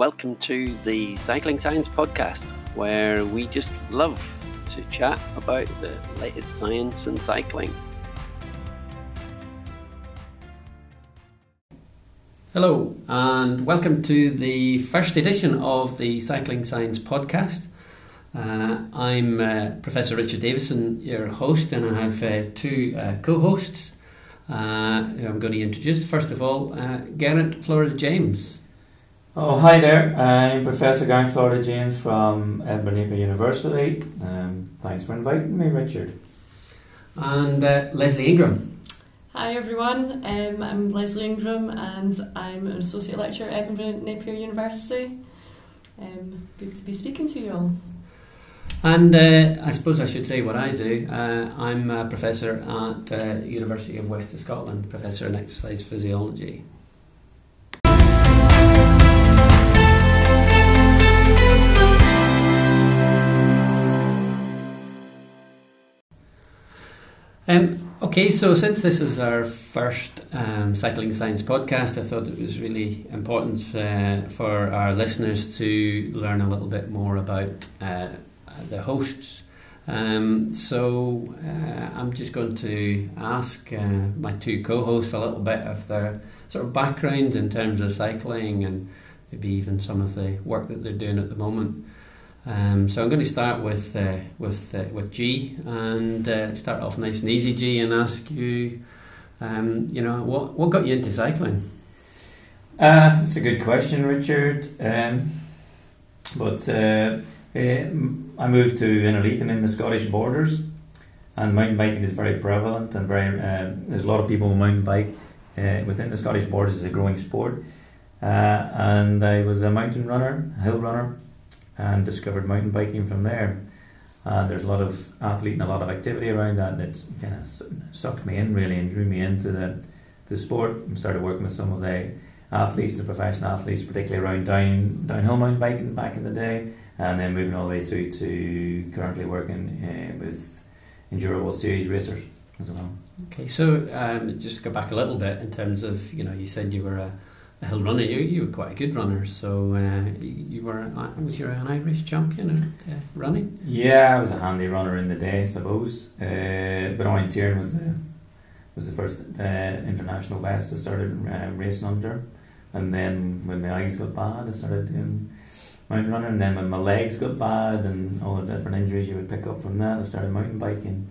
welcome to the Cycling Science Podcast, where we just love to chat about the latest science in cycling. Hello, and welcome to the first edition of the Cycling Science Podcast. Uh, I'm uh, Professor Richard Davison, your host, and I have uh, two uh, co hosts uh, who I'm going to introduce. First of all, uh, Geraint Florida James. Oh, hi there. I'm Professor Geraint Florida James from Edinburgh Napier University. Um, thanks for inviting me, Richard. And uh, Lesley Ingram. Hi everyone, um, I'm Lesley Ingram and I'm an Associate Lecturer at Edinburgh Napier University. Um, good to be speaking to you all. And uh, I suppose I should say what I do. Uh, I'm a professor at uh, University of West of Scotland, professor in exercise physiology. Um, okay, so since this is our first um, cycling science podcast, I thought it was really important uh, for our listeners to learn a little bit more about uh, the hosts. Um, so uh, I'm just going to ask uh, my two co-hosts a little bit of their sort of background in terms of cycling and maybe even some of the work that they're doing at the moment. Um, so I'm going to start with uh, with uh, with G and uh, start off nice and easy, G, and ask you, um, you know, what what got you into cycling? Uh, it's a good question, Richard. Um, but uh, eh, I moved to Innerleithen in the Scottish borders, and mountain biking is very prevalent and very. Uh, there's a lot of people who mountain bike within the Scottish borders. is a growing sport, and I was a mountain runner, hill runner and discovered mountain biking from there. And there's a lot of athlete and a lot of activity around that that kind of sucked me in really and drew me into the the sport. And started working with some of the athletes, the professional athletes, particularly around down downhill mountain biking back in the day, and then moving all the way through to currently working uh, with enduro World Series racers as well. Okay, so um, just go back a little bit in terms of you know you said you were a a hill runner. You, you were quite a good runner, so uh, you were uh, was you an Irish champion at uh, running? Yeah, I was a handy runner in the day, I suppose. Uh, but Orienteering was the was the first uh, international vest I started uh, racing under, and then when my eyes got bad, I started doing mountain running. And then when my legs got bad and all the different injuries you would pick up from that, I started mountain biking.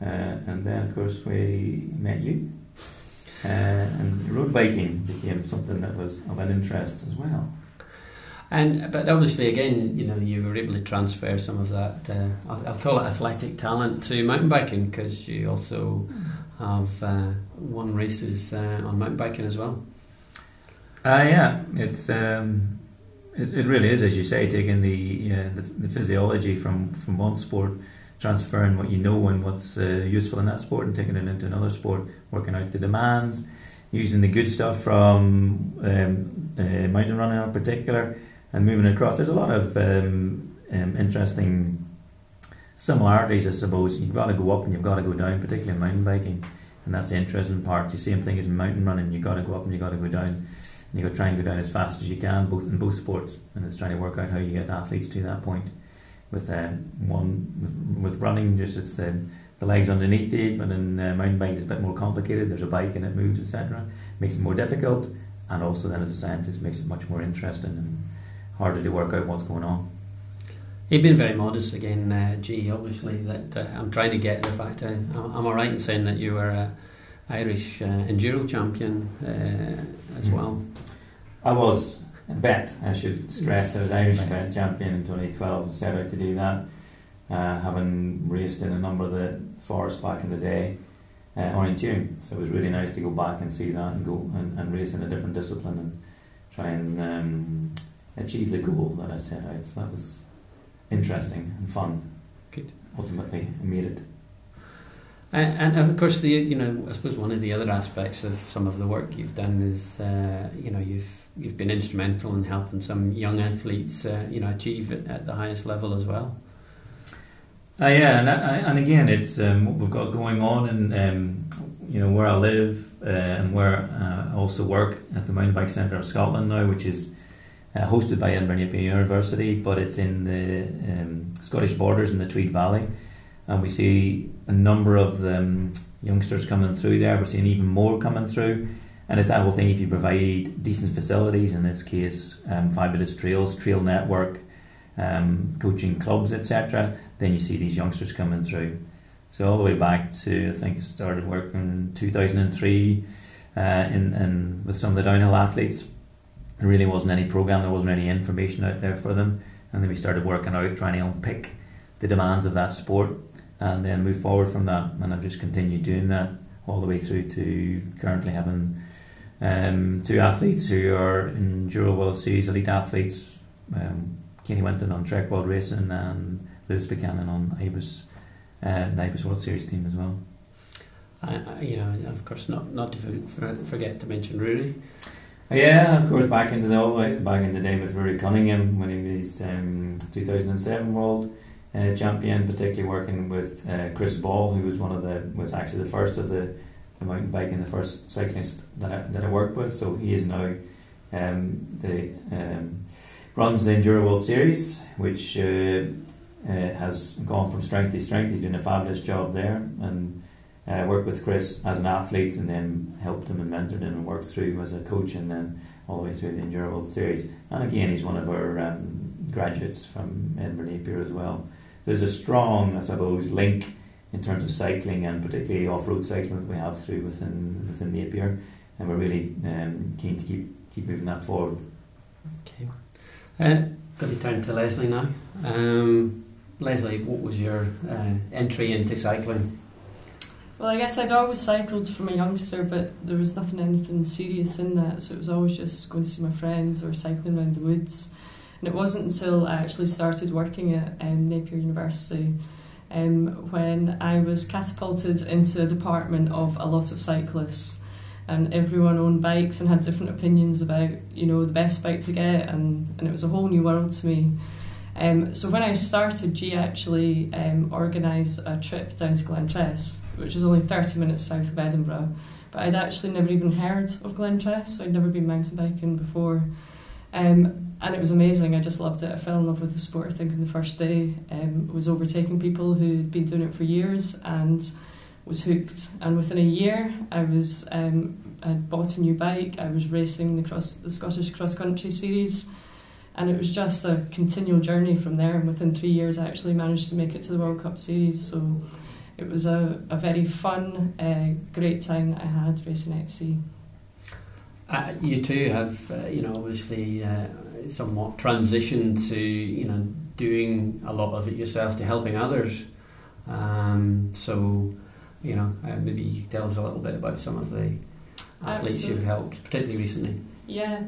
and then, of course, we met you uh, and road biking became something that was of an interest as well. And but obviously, again, you know, you were able to transfer some of that. Uh, I'll, I'll, call it athletic talent to mountain biking because you also have uh, won races uh, on mountain biking as well. Uh, yeah, it's um, it, it, really is, as you say, taking the, uh, the, the physiology from from one sport transferring what you know and what's uh, useful in that sport and taking it into another sport, working out the demands, using the good stuff from um, uh, mountain running in particular, and moving across. There's a lot of um, um, interesting similarities, I suppose. You've got to go up and you've got to go down, particularly in mountain biking, and that's the interesting part. The same thing as in mountain running. You've got to go up and you've got to go down. And you've got to try and go down as fast as you can, both in both sports, and it's trying to work out how you get athletes to that point with uh, one with running just it's uh, the legs underneath it but in uh, mountain biking it's a bit more complicated there's a bike and it moves etc makes it more difficult and also then as a scientist makes it much more interesting and harder to work out what's going on You've been very modest again, uh, G. Obviously, that uh, I'm trying to get the fact. Uh, am I right in saying that you were a Irish uh, enduro champion uh, as mm. well? I was vet, I should stress. I was Irish vet champion in 2012 and set out to do that. Uh, having raced in a number of the forests back in the day, uh, orienteering. So it was really nice to go back and see that and go and, and race in a different discipline and try and um, achieve the goal that I set out. So that was interesting and fun. Good. Ultimately, I made it. And, and, of course, the you know I suppose one of the other aspects of some of the work you've done is uh, you know you've you've been instrumental in helping some young athletes, uh, you know, achieve at the highest level as well. Uh, yeah, and, uh, and again, it's um, what we've got going on, and um, you know where I live uh, and where uh, I also work at the Mountain Bike Centre of Scotland now, which is uh, hosted by Edinburgh Napier University, but it's in the um, Scottish borders in the Tweed Valley. And we see a number of um, youngsters coming through there. We're seeing even more coming through. And it's that whole thing if you provide decent facilities, in this case, um, fabulous trails, trail network, um, coaching clubs, etc., then you see these youngsters coming through. So, all the way back to, I think I started working in 2003 uh, in, in, with some of the downhill athletes. There really wasn't any program, there wasn't any information out there for them. And then we started working out, trying to unpick the demands of that sport and then move forward from that. And I've just continued doing that all the way through to currently having um, two athletes who are in Enduro World Series elite athletes. Um, Katy Winton on Trek World Racing and Lewis Buchanan on Ibis, uh, the Ibis World Series team as well. I, I, you know, of course, not not to forget to mention Ruaridh. Yeah, of course, back into the all the way back in the day with Ruaridh Cunningham winning his um, 2007 World uh, Champion, particularly working with uh, Chris Ball, who was one of the was actually the first of the, the mountain biking, the first cyclist that I, that I worked with. So he is now um, the um, runs the Enduro World Series, which uh, uh, has gone from strength to strength. He's doing a fabulous job there, and uh, worked with Chris as an athlete, and then helped him and mentored him and worked through him as a coach, and then all the way through the Enduro World Series. And again, he's one of our um, graduates from Edinburgh Napier as well. So there's a strong, I suppose, link in terms of cycling and particularly off-road cycling that we have through within within Napier, and we're really um, keen to keep keep moving that forward. Okay, uh, going to turn to Lesley now. Um, Lesley, what was your uh, entry into cycling? Well, I guess I'd always cycled from a youngster, but there was nothing anything serious in that, so it was always just going to see my friends or cycling around the woods. And it wasn't until I actually started working at um, Napier University um, when I was catapulted into a department of a lot of cyclists. And everyone owned bikes and had different opinions about, you know, the best bike to get, and, and it was a whole new world to me. Um, so when I started, G actually um, organised a trip down to Glentress, which is only 30 minutes south of Edinburgh. But I'd actually never even heard of Glentress, so I'd never been mountain biking before. Um, and it was amazing. I just loved it. I fell in love with the sport. I think on the first day, um, was overtaking people who'd been doing it for years and was hooked. And within a year, I was um, I bought a new bike. I was racing the cross the Scottish cross country series, and it was just a continual journey from there. And within three years, I actually managed to make it to the World Cup series. So it was a, a very fun, uh, great time that I had racing sea. Uh, you too have, uh, you know, obviously uh, somewhat transitioned to, you know, doing a lot of it yourself to helping others. Um, so, you know, uh, maybe you tell us a little bit about some of the athletes Absolutely. you've helped, particularly recently. Yeah.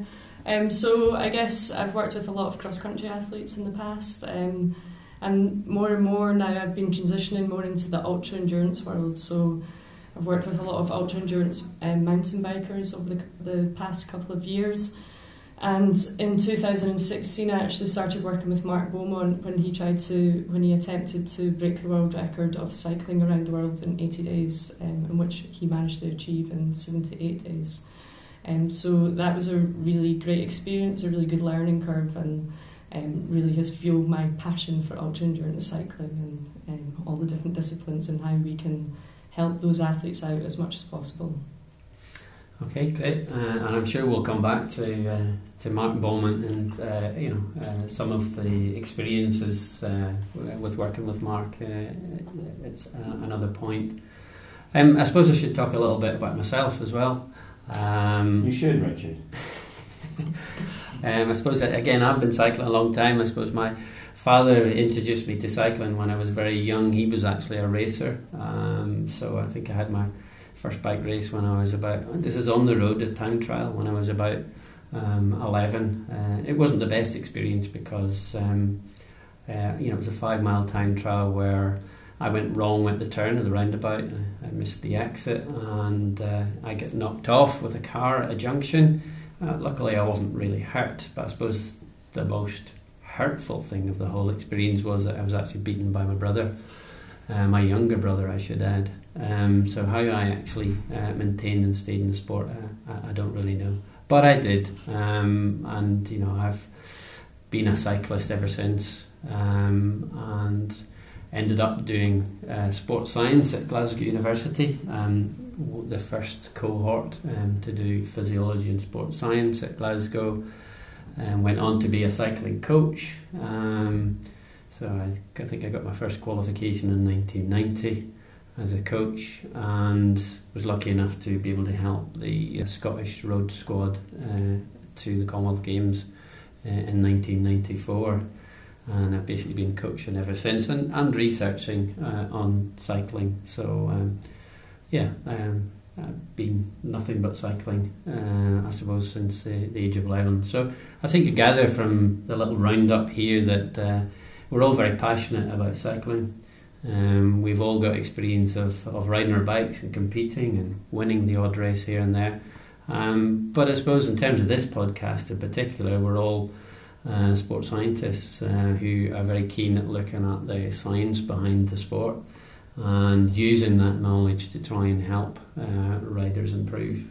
Um, so I guess I've worked with a lot of cross country athletes in the past. Um, and more and more now I've been transitioning more into the ultra endurance world. So I've worked with a lot of ultra endurance um, mountain bikers over the, the past couple of years. And in 2016, I actually started working with Mark Beaumont when he tried to, when he attempted to break the world record of cycling around the world in 80 days, um, in which he managed to achieve in 78 days. Um, so that was a really great experience, a really good learning curve, and um, really has fueled my passion for ultra endurance cycling and um, all the different disciplines and how we can help those athletes out as much as possible. Okay, great, uh, and I'm sure we'll come back to uh, to Mark Beaumont and uh, you know uh, some of the experiences uh, with working with Mark. Uh, it's another point. Um, I suppose I should talk a little bit about myself as well. Um, you should, Richard. um, I suppose again I've been cycling a long time. I suppose my father introduced me to cycling when I was very young. He was actually a racer, um, so I think I had my first bike race when I was about. This is on the road, a time trial when I was about um, eleven. Uh, it wasn't the best experience because um, uh, you know it was a five mile time trial where I went wrong at the turn of the roundabout. I missed the exit and uh, I get knocked off with a car at a junction. Uh, luckily, I wasn't really hurt, but I suppose the most hurtful thing of the whole experience was that I was actually beaten by my brother, uh, my younger brother, I should add. Um, so how I actually uh, maintained and stayed in the sport, I, I, don't really know. But I did, um, and you know I've been a cyclist ever since, um, and ended up doing uh, sports science at Glasgow University, um, the first cohort um, to do physiology and sports science at Glasgow, and went on to be a cycling coach. Um, so I, I, think I got my first qualification in 1990 as a coach, and was lucky enough to be able to help the uh, Scottish road squad uh, to the Commonwealth Games uh, in 1994 and I've basically been coaching ever since and, and researching uh, on cycling. So, um, yeah, um, I've been nothing but cycling, uh, I suppose, since the, the, age of 11. So, I think you gather from the little roundup here that uh, we're all very passionate about cycling. Um, we've all got experience of, of riding our bikes and competing and winning the odd race here and there. Um, but I suppose, in terms of this podcast in particular, we're all uh, sports scientists uh, who are very keen at looking at the science behind the sport and using that knowledge to try and help uh, riders improve.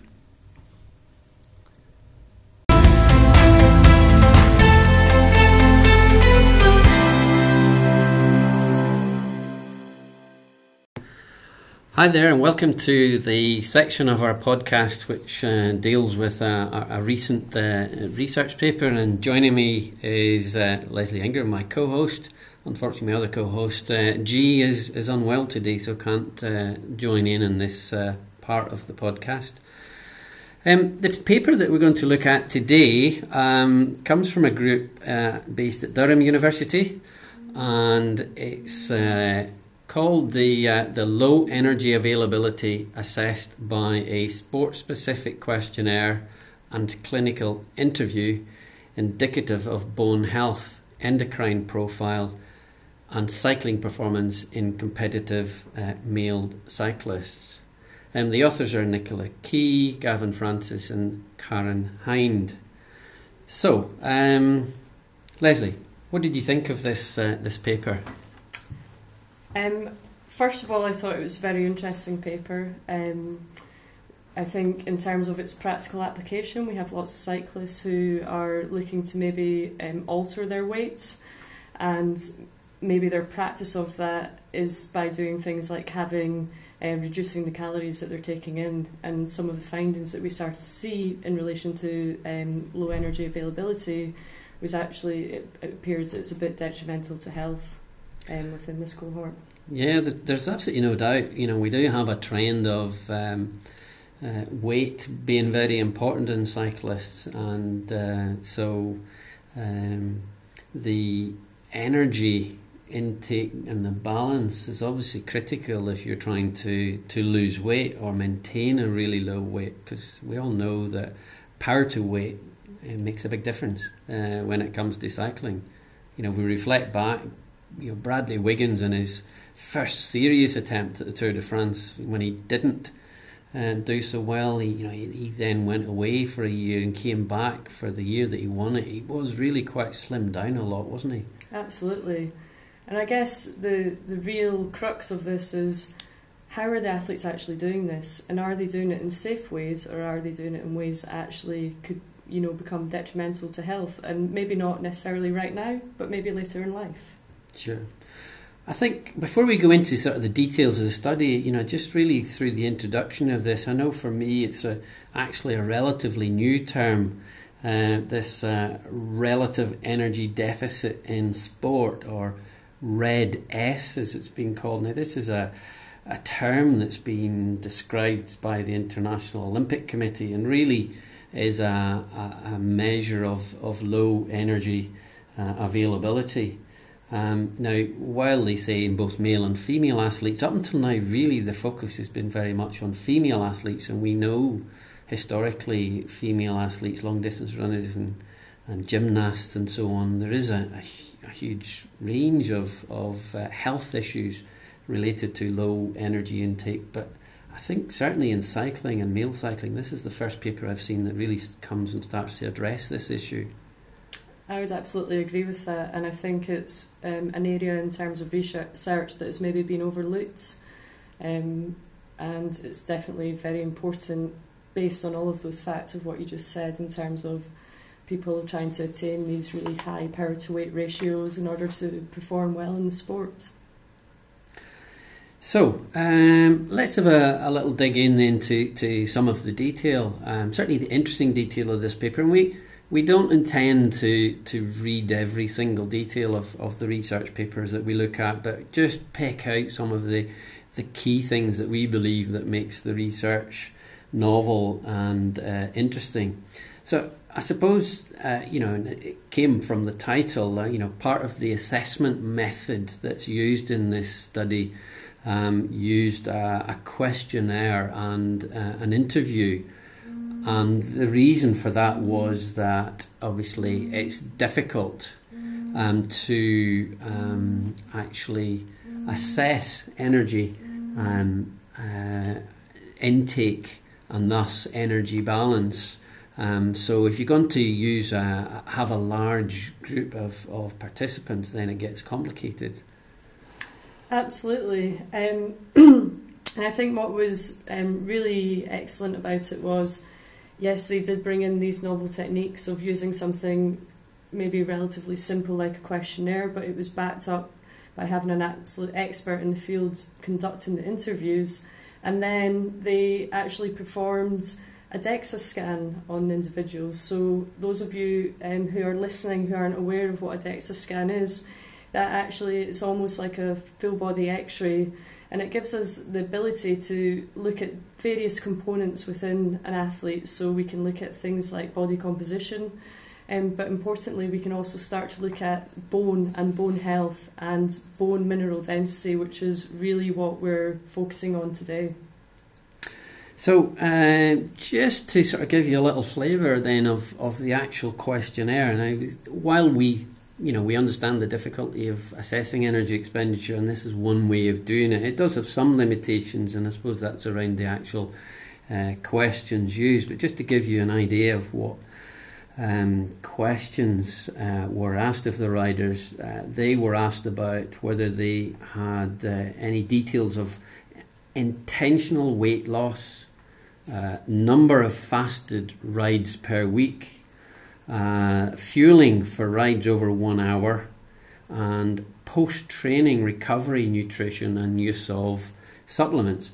Hi there, and welcome to the section of our podcast which uh, deals with a, a recent uh, research paper. And joining me is uh, Lesley Ingram, my co host. Unfortunately, my other co host, uh, G, is, is unwell today, so can't uh, join in in this part of the podcast. Um, the paper that we're going to look at today um, comes from a group based at Durham University, and it's called the uh, the low energy availability assessed by a sport specific questionnaire and clinical interview indicative of bone health, endocrine profile, and cycling performance in competitive uh, male cyclists. Um, the authors are Nicola Keay, Gavin Francis, and Karen Hind. So, um, Lesley, what did you think of this uh, this paper? Um, first of all, I thought it was a very interesting paper. Um, I think in terms of its practical application, we have lots of cyclists who are looking to maybe um, alter their weights, and maybe their practice of that is by doing things like having um, reducing the calories that they're taking in, and some of the findings that we start to see in relation to um, low energy availability was actually it, it appears it's a bit detrimental to health um, within this cohort. Yeah, there's absolutely no doubt. You know, we do have a trend of um, uh, weight being very important in cyclists, and uh, so um, the energy intake and the balance is obviously critical if you're trying to, to lose weight or maintain a really low weight because we all know that power to weight makes a big difference uh, when it comes to cycling. You know, we reflect back you know, Bradley Wiggins in his first serious attempt at the Tour de France when he didn't uh, do so well. He, you know, he, he, then went away for a year and came back for the year that he won it. He was really quite slimmed down a lot, wasn't he? Absolutely, and I guess the the real crux of this is how are the athletes actually doing this, and are they doing it in safe ways, or are they doing it in ways that actually could you know become detrimental to health, and maybe not necessarily right now, but maybe later in life. Sure. I think before we go into sort of the details of the study, you know, just really through the introduction of this, I know for me it's a, actually a relatively new term. Uh, this uh, relative energy deficit in sport, or RED S as it's been called. Now, this is a a term that's been described by the International Olympic Committee and really is a, a, a measure of, of low energy uh, availability. Um, now, while they say in both male and female athletes, up until now, really the focus has been very much on female athletes, and we know historically female athletes, long distance runners, and, and gymnasts, and so on, there is a, a, a huge range of, of uh, health issues related to low energy intake. But I think certainly in cycling and male cycling, this is the first paper I've seen that really comes and starts to address this issue. I would absolutely agree with that, and I think it's um, an area in terms of research that has maybe been overlooked, um, and it's definitely very important based on all of those facts of what you just said in terms of people trying to attain these really high power to weight ratios in order to perform well in the sport. So um, let's have a, a, little dig in into to some of the detail. Um, certainly, the interesting detail of this paper, and we we don't intend to to read every single detail of, of the research papers that we look at, but just pick out some of the the key things that we believe that makes the research novel and uh, interesting. So I suppose uh, you know it came from the title. Uh, you know, part of the assessment method that's used in this study um, used a, a, questionnaire and uh, an interview. And the reason for that was that obviously it's difficult um, to um, actually assess energy and uh, intake and thus energy balance. Um, so if you're going to use a, have a large group of, of participants, then it gets complicated. Absolutely. Um, and I think what was um, really excellent about it was, yes, they did bring in these novel techniques of using something maybe relatively simple like a questionnaire, but it was backed up by having an absolute expert in the field conducting the interviews. And then they actually performed a DEXA scan on the individuals. So, those of you um, who are listening who aren't aware of what a DEXA scan is, that actually it's almost like a full body x ray and it gives us the ability to look at various components within an athlete so we can look at things like body composition. Um, but importantly we can also start to look at bone and bone health and bone mineral density which is really what we're focusing on today. So, uh, just to sort of give you a little flavour then of, of the actual questionnaire, now while we you know, we understand the difficulty of assessing energy expenditure, and this is one way of doing it. It does have some limitations, and I suppose that's around the actual uh, questions used. But just to give you an idea of what um, questions uh, were asked of the riders, uh, they were asked about whether they had uh, any details of intentional weight loss, uh, number of fasted rides per week uh, fueling for rides over one hour, and post training recovery nutrition and use of supplements.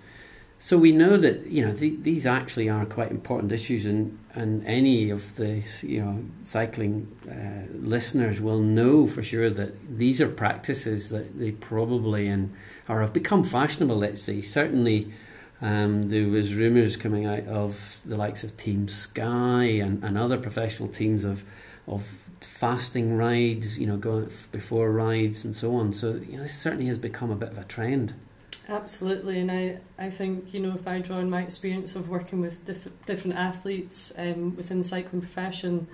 So we know that you know th- these actually are quite important issues, and, and any of the you know cycling uh, listeners will know for sure that these are practices that they probably and or have become fashionable. Let's say certainly um, there was rumours coming out of the likes of Team Sky and, and other professional teams of of fasting rides, you know, going before rides and so on. So you know, this certainly has become a bit of a trend. Absolutely, and I, I think you know if I draw on my experience of working with diff- different athletes um, within the cycling profession,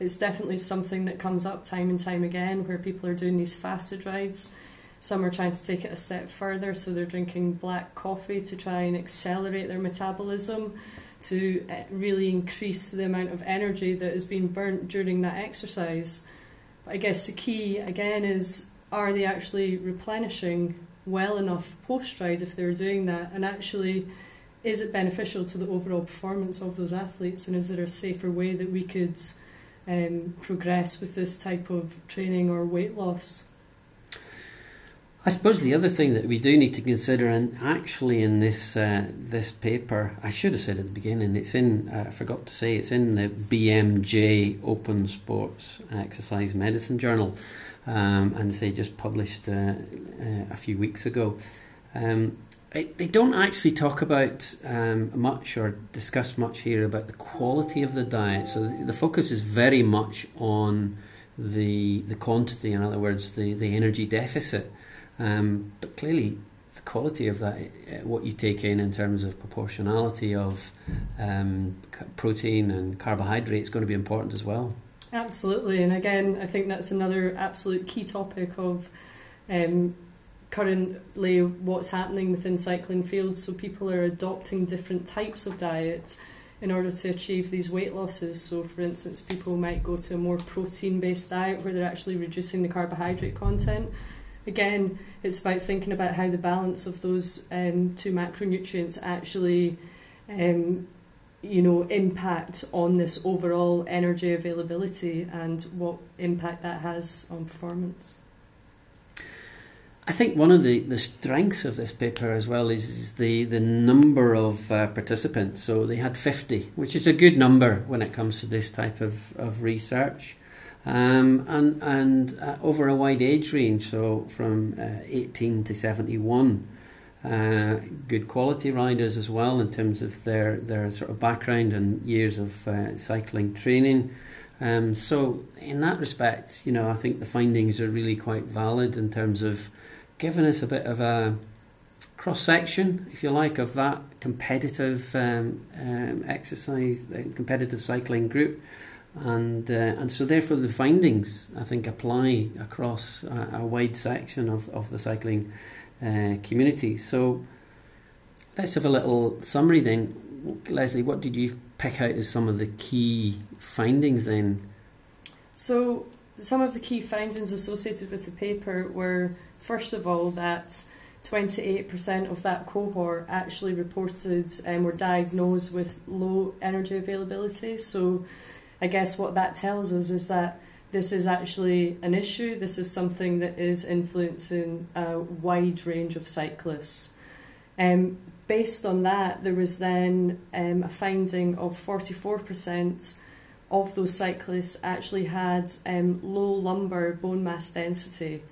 it's definitely something that comes up time and time again where people are doing these fasted rides some are trying to take it a step further, so they're drinking black coffee to try and accelerate their metabolism to eh, really increase the amount of energy that is being burnt during that exercise. But I guess the key again is are they actually replenishing well enough post ride if they're doing that, and actually is it beneficial to the overall performance of those athletes, and is there a safer way that we could um, progress with this type of training or weight loss? I suppose the other thing that we do need to consider, and actually in this uh, this paper, I should have said at the beginning, it's in. Uh, I forgot to say it's in the BMJ Open Sports Exercise Medicine Journal, um, and they just published uh, uh, a few weeks ago. Um, it, they don't actually talk about um, much or discuss much here about the quality of the diet. So the, the focus is very much on the the quantity. In other words, the the energy deficit. Um, but clearly, the quality of that, uh, what you take in in terms of proportionality of um, protein and carbohydrate, is going to be important as well. Absolutely, and again, I think that's another absolute key topic of um, currently what's happening within cycling fields. So people are adopting different types of diets in order to achieve these weight losses. So, for instance, people might go to a more protein based diet where they're actually reducing the carbohydrate content again, it's about thinking about how the balance of those um, two macronutrients actually um, you know, impact on this overall energy availability and what impact that has on performance? I think one of the, the strengths of this paper as well is, is the, the number of uh, participants. So they had 50, which is a good number when it comes to this type of, of research. Um, and and uh, over a wide age range, so from uh, 18 to 71. Uh, good quality riders as well in terms of their, their sort of background and years of uh, cycling training. Um, so, in that respect, you know, I think the findings are really quite valid in terms of giving us a bit of a cross section, if you like, of that competitive um, um, exercise, competitive cycling group. And, uh, and so, therefore, the findings I think apply across a, a wide section of, of the cycling uh, community. So, let's have a little summary then. Lesley, what did you pick out as some of the key findings then? So, some of the key findings associated with the paper were first of all, that 28% of that cohort actually reported um, were diagnosed with low energy availability. So, I guess what that tells us is that this is actually an issue. This is something that is influencing a wide range of cyclists. Um, based on that, there was then um, a finding of 44% of those cyclists actually had um, low lumbar bone mass density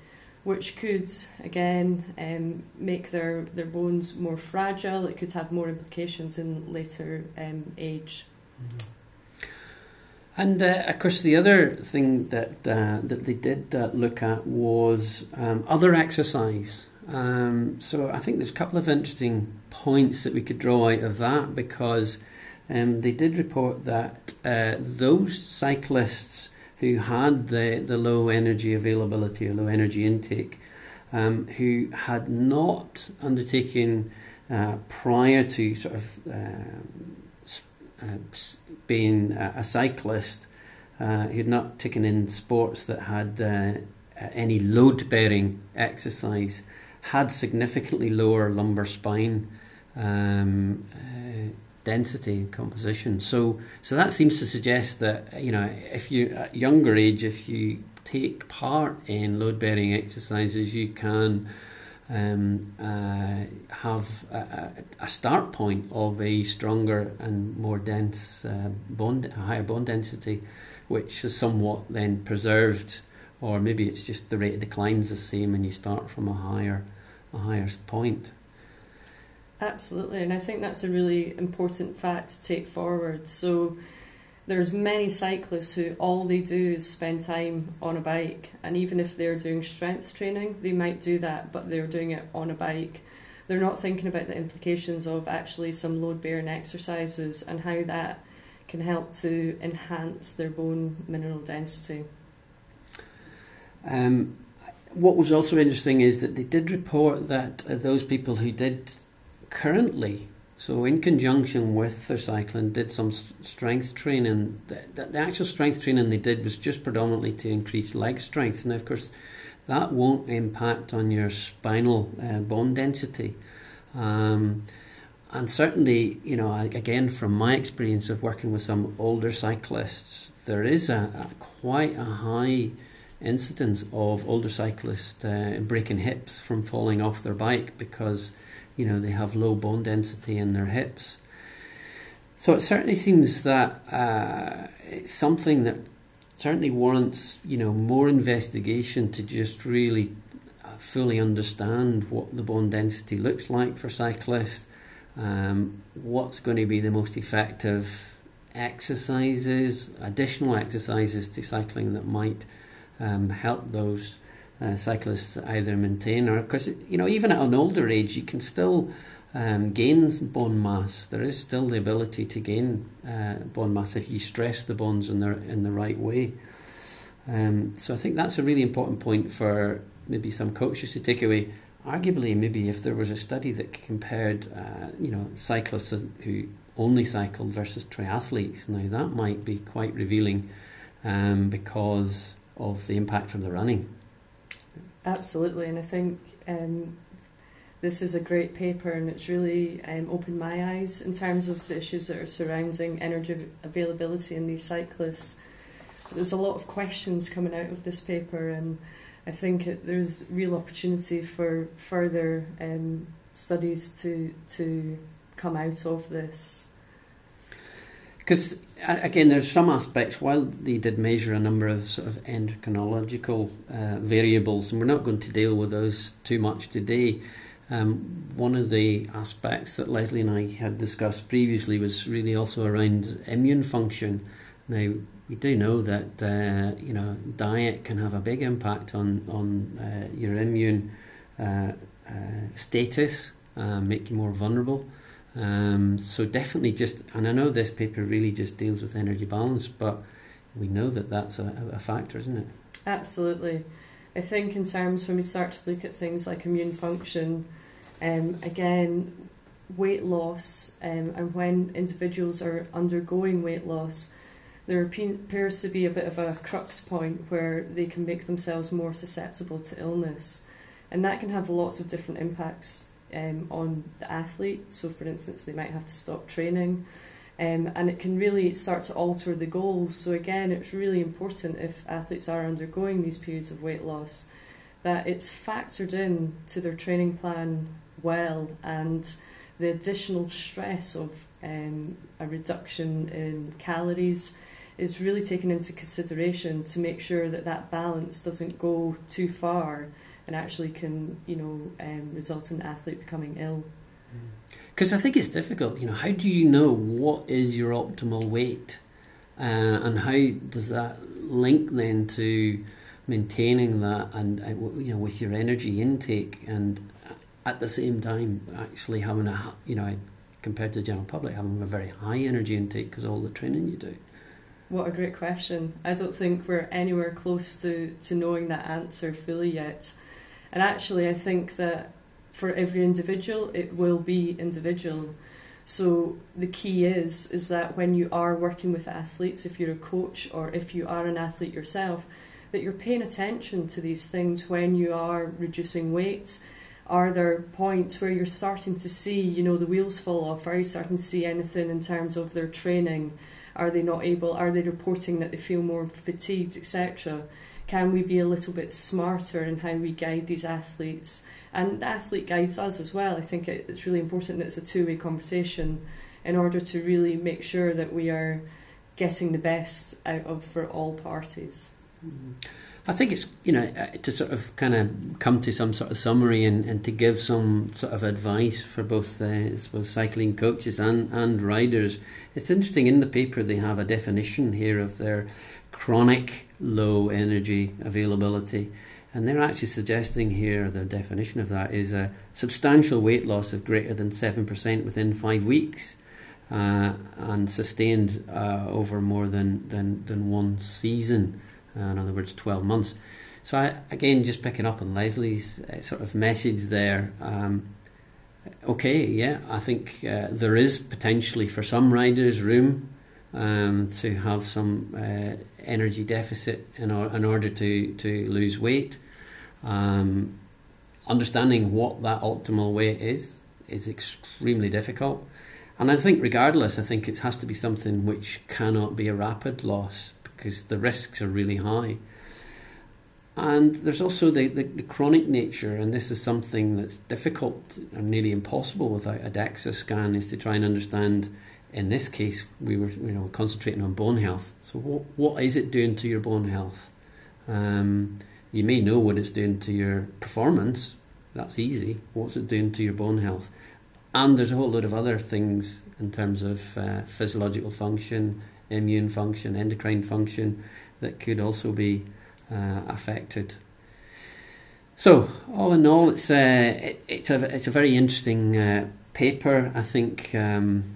which could again um, make their, their bones more fragile. It could have more implications in later um, age. Mm-hmm. And uh, of course, the other thing that uh, that they did uh, look at was um, other exercise. Um, so I think there's a couple of interesting points that we could draw out of that because um, they did report that uh, those cyclists who had the, the low energy availability or low energy intake, um, who had not undertaken uh, prior to sort of uh, being a, cyclist, uh, he had not taken in sports that had uh, any load bearing exercise, had significantly lower lumbar spine. Um, density and composition. So, so that seems to suggest that you know if you at younger age, if you take part in load bearing exercises, you can um, uh, have a, a, start point of a stronger and more dense uh, bone, higher bone density, which is somewhat then preserved, or maybe it's just the rate of decline is the same, and you start from a higher, a higher point. Absolutely, and I think that's a really important fact to take forward. So there's many cyclists who all they do is spend time on a bike, and even if they're doing strength training, they might do that, but they're doing it on a bike. They're not thinking about the implications of actually some load bearing exercises and how that can help to enhance their bone mineral density. Um, what was also interesting is that they did report that uh, those people who did currently, so in conjunction with their cycling, did some strength training. The, the, actual strength training they did was just predominantly to increase leg strength. Now, of course, that won't impact on your spinal uh, bone density. Um, and certainly, you know, again, from my experience of working with some older cyclists, there is a, a quite a high incidence of older cyclists uh, breaking hips from falling off their bike because you know, they have low bone density in their hips. So it certainly seems that uh, it's something that certainly warrants, you know, more investigation to just really uh, fully understand what the bone density looks like for cyclists, um, what's going to be the most effective exercises, additional exercises to cycling that might um, help those uh, cyclists either maintain or because you know even at an older age you can still um, gain bone mass. There is still the ability to gain uh, bone mass if you stress the bones in the in the right way. Um, so I think that's a really important point for maybe some coaches to take away. Arguably, maybe if there was a study that compared, uh, you know, cyclists who only cycled versus triathletes, now that might be quite revealing um, because of the impact from the running. Absolutely, and I think um, this is a great paper and it's really um, opened my eyes in terms of the issues that are surrounding energy availability in these cyclists. There's a lot of questions coming out of this paper, and I think it, there's real opportunity for further um, studies to to come out of this. Because again, there's some aspects. While they did measure a number of sort of endocrinological uh, variables, and we're not going to deal with those too much today. Um, one of the aspects that Lesley and I had discussed previously was really also around immune function. Now we do know that uh, you know diet can have a big impact on on uh, your immune uh, uh status, uh, make you more vulnerable. Um, so definitely just, and I know this paper really just deals with energy balance, but we know that that's a, a factor, isn't it? Absolutely. I think in terms when we start to look at things like immune function, um, again, weight loss, um, and when individuals are undergoing weight loss, there appears to be a bit of a crux point where they can make themselves more susceptible to illness. And that can have lots of different impacts um, on the athlete. So, for instance, they might have to stop training. Um, and it can really start to alter the goals. So again, it's really important if athletes are undergoing these periods of weight loss that it's factored in to their training plan well, and the additional stress of um, a reduction in calories is really taken into consideration to make sure that that balance doesn't go too far and actually can you know um, result in the athlete becoming ill. Because I think it's difficult. You know, how do you know what is your optimal weight, uh, and how does that link then to maintaining that and uh, you know with your energy intake and at the same time actually having a you know compared to the general public having a very high energy intake because all the training you do. What a great question. I don't think we're anywhere close to, to knowing that answer fully yet. And actually, I think that for every individual, it will be individual. So the key is is that when you are working with athletes, if you're a coach or if you are an athlete yourself, that you're paying attention to these things when you are reducing weight. Are there points where you're starting to see, you know, the wheels fall off? Are you starting to see anything in terms of their training? Are they not able? Are they reporting that they feel more fatigued, etc.? Can we be a little bit smarter in how we guide these athletes? And the athlete guides us as well. I think it's really important that it's a two way conversation in order to really make sure that we are getting the best out of for all parties. I think it's you know uh, to sort of kind of come to some sort of summary and, and to give some sort of advice for both uh, I suppose cycling coaches and, and riders. It's interesting in the paper they have a definition here of their chronic low energy availability. And they're actually suggesting here the definition of that is a substantial weight loss of greater than 7% within five weeks uh, and sustained uh, over more than, than, than one season, uh, in other words, 12 months. So, I, again, just picking up on Lesley's uh, sort of message there. Um, okay, yeah, I think uh, there is potentially for some riders room um, to have some uh, energy deficit in, or, in order to, to lose weight. Um, understanding what that optimal weight is is extremely difficult. And I think, regardless, I think it has to be something which cannot be a rapid loss because the risks are really high. And there's also the, the, the, chronic nature, and this is something that's difficult and nearly impossible without a DEXA scan, is to try and understand in this case, we were you know concentrating on bone health. So what what is it doing to your bone health? Um, you may know what it's doing to your performance. That's easy. What's it doing to your bone health? And there's a whole load of other things in terms of uh, physiological function, immune function, endocrine function that could also be uh, affected. So, all in all, it's uh, it, it's a it's a very interesting uh, paper. I think um,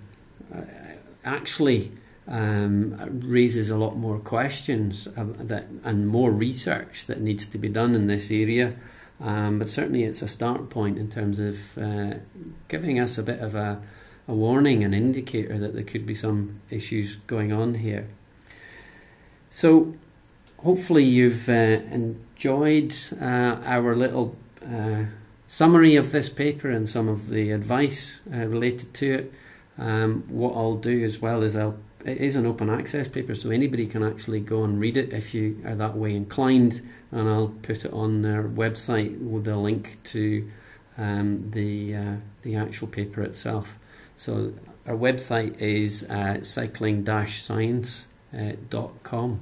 actually um, raises a lot more questions that and more research that needs to be done in this area. Um, but certainly, it's a start point in terms of uh, giving us a bit of a, a warning, an indicator that there could be some issues going on here. So, hopefully, you've uh, enjoyed uh, our little uh, summary of this paper and some of the advice uh, related to it. Um, what I'll do as well is I'll it is an open access paper, so anybody can actually go and read it if you are that way inclined. And I'll put it on their website with a link to um, the uh, the actual paper itself. So our website is uh, cycling-science.com.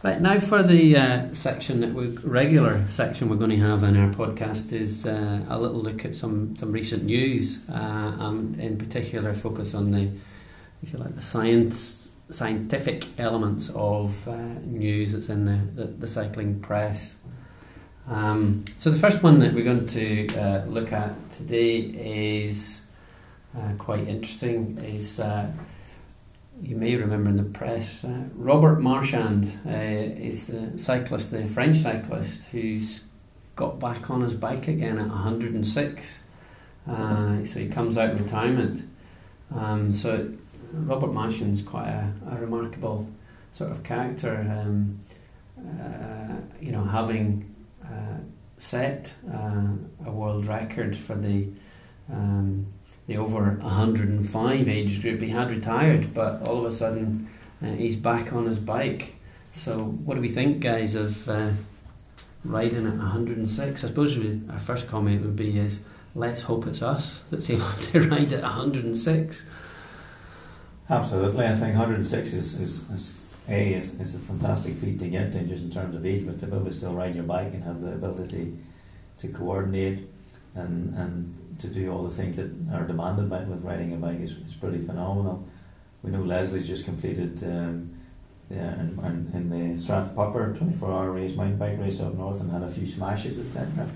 Right now, for the uh, section that we regular section we're going to have in our podcast is uh, a little look at some, some recent news, uh, and in particular focus on the, if you like, the science scientific elements of uh, news that's in the, the, the cycling press. Um, so the first one that we're going to uh, look at today is uh, quite interesting. Is you may remember in the press, uh, Robert Marchand uh, is the cyclist, the French cyclist, who's got back on his bike again at 106. Uh, so he comes out of retirement. Um, so Robert Marchand's quite a, a, remarkable sort of character. Um, uh, you know, having uh, set uh, a world record for the um, the over 105 age group. He had retired, but all of a sudden uh, he's back on his bike. So, what do we think, guys, of uh, riding at 106? I suppose we, our first comment would be is let's hope it's us that's able to ride at 106. Absolutely, I think 106 is, is, is a is, is a fantastic feat to get to just in terms of age, but to be able to still ride your bike and have the ability to coordinate and and to do all the things that are demanded by, with riding a bike is, is pretty phenomenal. We know Lesley's just completed um, in, in, in the Strathpuffer 24 hour race, mountain bike race up north, and had a few smashes, etc.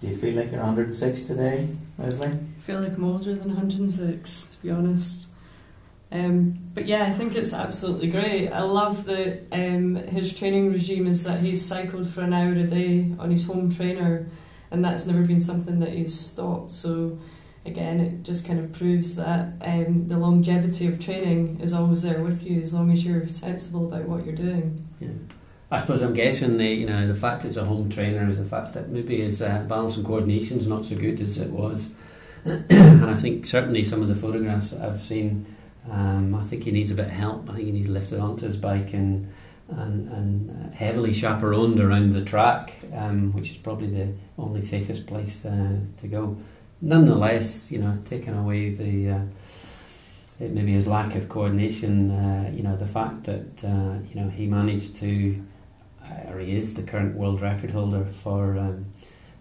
Do you feel like you're 106 today, Lesley? I feel like I'm older than 106, to be honest. Um, but yeah, I think it's absolutely great. I love that um, his training regime is that he's cycled for an hour a day on his home trainer and that's never been something that he's stopped. So again, it just kind of proves that um, the longevity of training is always there with you as long as you're sensible about what you're doing. Yeah. I suppose I'm guessing the you know the fact it's a home trainer is the fact that maybe his uh, balance and coordination is not so good as it was, and I think certainly some of the photographs I've seen, um, I think he needs a bit of help. I think he needs lifted onto his bike and and, and uh, heavily chaperoned around the track, um, which is probably the only safest place uh, to go. Nonetheless, you know, taking away the uh, maybe his lack of coordination, uh, you know, the fact that uh, you know he managed to, uh, or he is the current world record holder for um,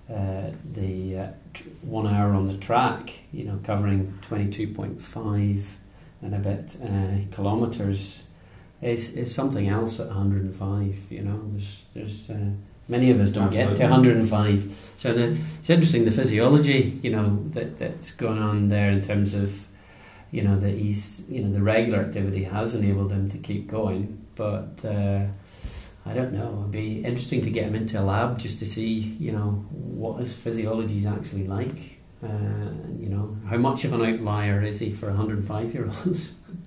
the one hour on the track, you know, covering twenty two point five and a bit kilometers is is something else at 105. You know, there's there's uh, many of us don't Absolutely. get to 105. So the, it's interesting the physiology, you know, that that's going on there in terms of, you know, that he's you know the regular activity has enabled him to keep going, but. Uh, I don't know. It'd be interesting to get him into a lab just to see, you know, what his physiology is actually like. Uh, you know, how much of an outlier is he for 105 year olds?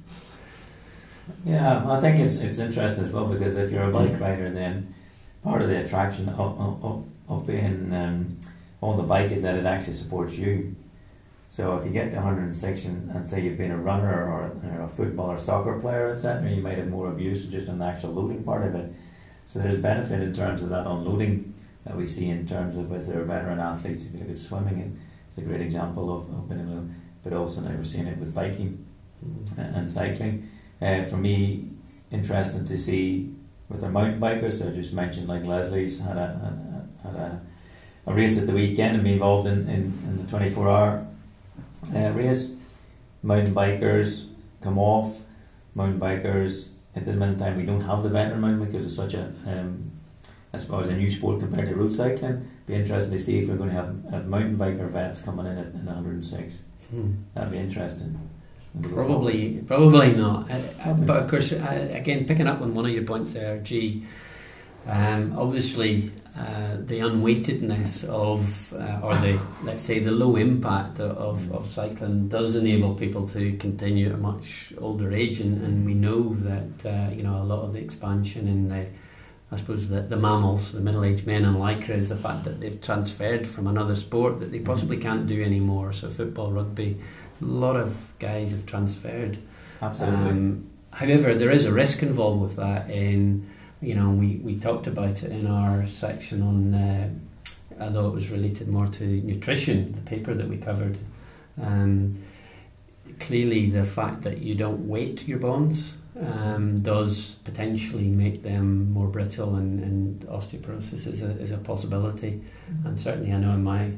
Yeah, I think it's it's interesting as well because if you're a bike rider, then part of the attraction of of, of being um, on the bike is that it actually supports you. So if you get to 106 and, and say you've been a runner or, or a football or soccer player, etc., you might have more abuse just on the actual loading part of it. So there's benefit in terms of that unloading that we see in terms of with our veteran athletes. If you look at swimming, it's a great example of, of being able, but also now we're seeing it with biking mm. and cycling. Uh, for me, interesting to see with our mountain bikers. I just mentioned like Lesley's had a, had a, a, race at the weekend and be involved in, in, in the 24 hour uh, race. Mountain bikers come off. Mountain bikers at this minute in time we don't have the veteran mountain because it's such a um, I suppose a new sport compared to road cycling. Be interesting to see if we're going to have, have mountain biker vets coming in at, in 106. Hmm. That'd be interesting. Probably, probably not. Uh, uh, but of course, uh, again, picking up on one of your points there, G. Um, obviously, uh, the unweightedness of, uh, or the let's say the low impact of, of cycling does enable people to continue at a much older age, and, and we know that uh, you know a lot of the expansion in the I suppose the, the MAMILs, the middle-aged men and lycra, is the fact that they've transferred from another sport that they possibly can't do anymore. So football, rugby, a lot of guys have transferred. Absolutely. Um, however, there is a risk involved with that. In you know, we, we talked about it in our section on, uh, although it was related more to nutrition, the paper that we covered. Um, clearly, the fact that you don't weight your bones um, does potentially make them more brittle, and, and osteoporosis is a, is a possibility. And certainly, I know in my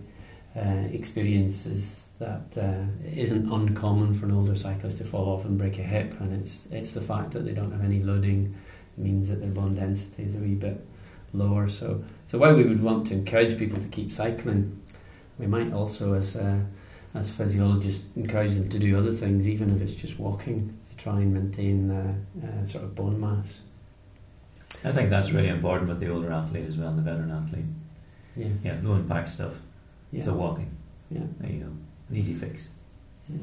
uh, experience is that uh, it isn't uncommon for an older cyclist to fall off and break a hip, and it's it's the fact that they don't have any loading means that their bone density is a wee bit lower. So so while we would want to encourage people to keep cycling, we might also as uh, as physiologists encourage them to do other things, even if it's just walking, to try and maintain uh, uh, sort of bone mass. I think that's really important with the older athlete as well, and the veteran athlete. Yeah, Yeah, low impact stuff. yeah, So walking. yeah. There you go. An easy fix. Yeah.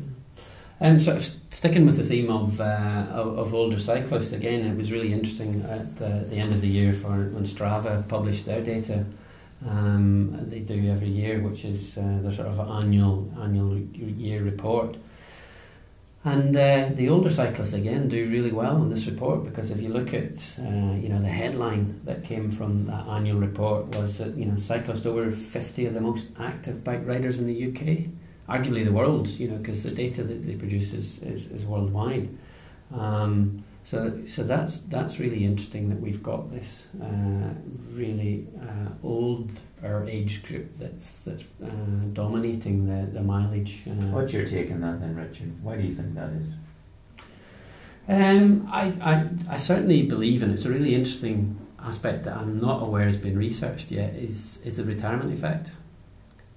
And sort of sticking with the theme of, uh, of older cyclists again, it was really interesting at uh, the end of the year for when Strava published their data. Um, they do every year, which is uh, their sort of annual annual year report. And uh, the older cyclists again do really well in this report because if you look at uh, you know the headline that came from that annual report was that you know cyclists over fifty are the most active bike riders in the UK arguably the world, you know, because the data that they produce is, is, is worldwide. Um, so, so that's that's really interesting that we've got this uh, really uh, old or age group that's that's uh, dominating the the mileage. Uh, What's your take on that then, Richard? Why do you think that is? Um, I, I, I certainly believe, and it's a really interesting aspect that I'm not aware has been researched yet, is is the retirement effect.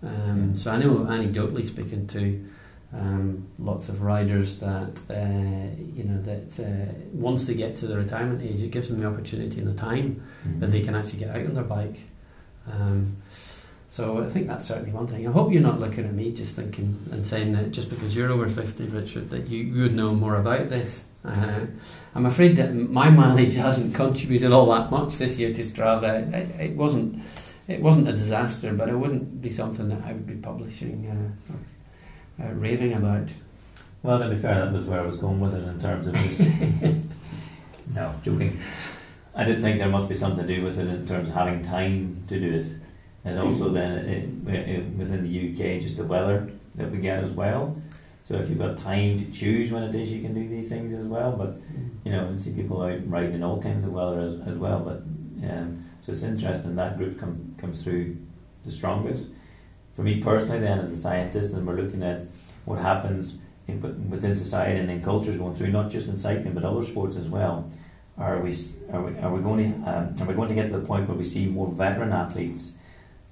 Um, so I know anecdotally speaking to um, lots of riders that uh, you know that uh, once they get to the retirement age, it gives them the opportunity and the time that they can actually get out on their bike. Um, so I think that's certainly one thing. I hope you're not looking at me just thinking and saying that just because you're over fifty, Richard, that you, you would know more about this. Uh, I'm afraid that my mileage hasn't contributed all that much this year to Strava. It, it wasn't it wasn't a disaster, but it wouldn't be something that I would be publishing uh, or uh, raving about. Well, to be fair, that was where I was going with it in terms of just. no, joking. I did think there must be something to do with it in terms of having time to do it, and also then it, it, within the UK, just the weather that we get as well. So if you've got time to choose when it is you can do these things as well, but you know, and see people out riding in all kinds of weather as, as well. But um, so it's interesting that group come, comes through the strongest. For me personally, then as a scientist, and we're looking at what happens in, within society and in cultures going through, not just in cycling but other sports as well. Are we are we, are we going to um, are we going to get to the point where we see more veteran athletes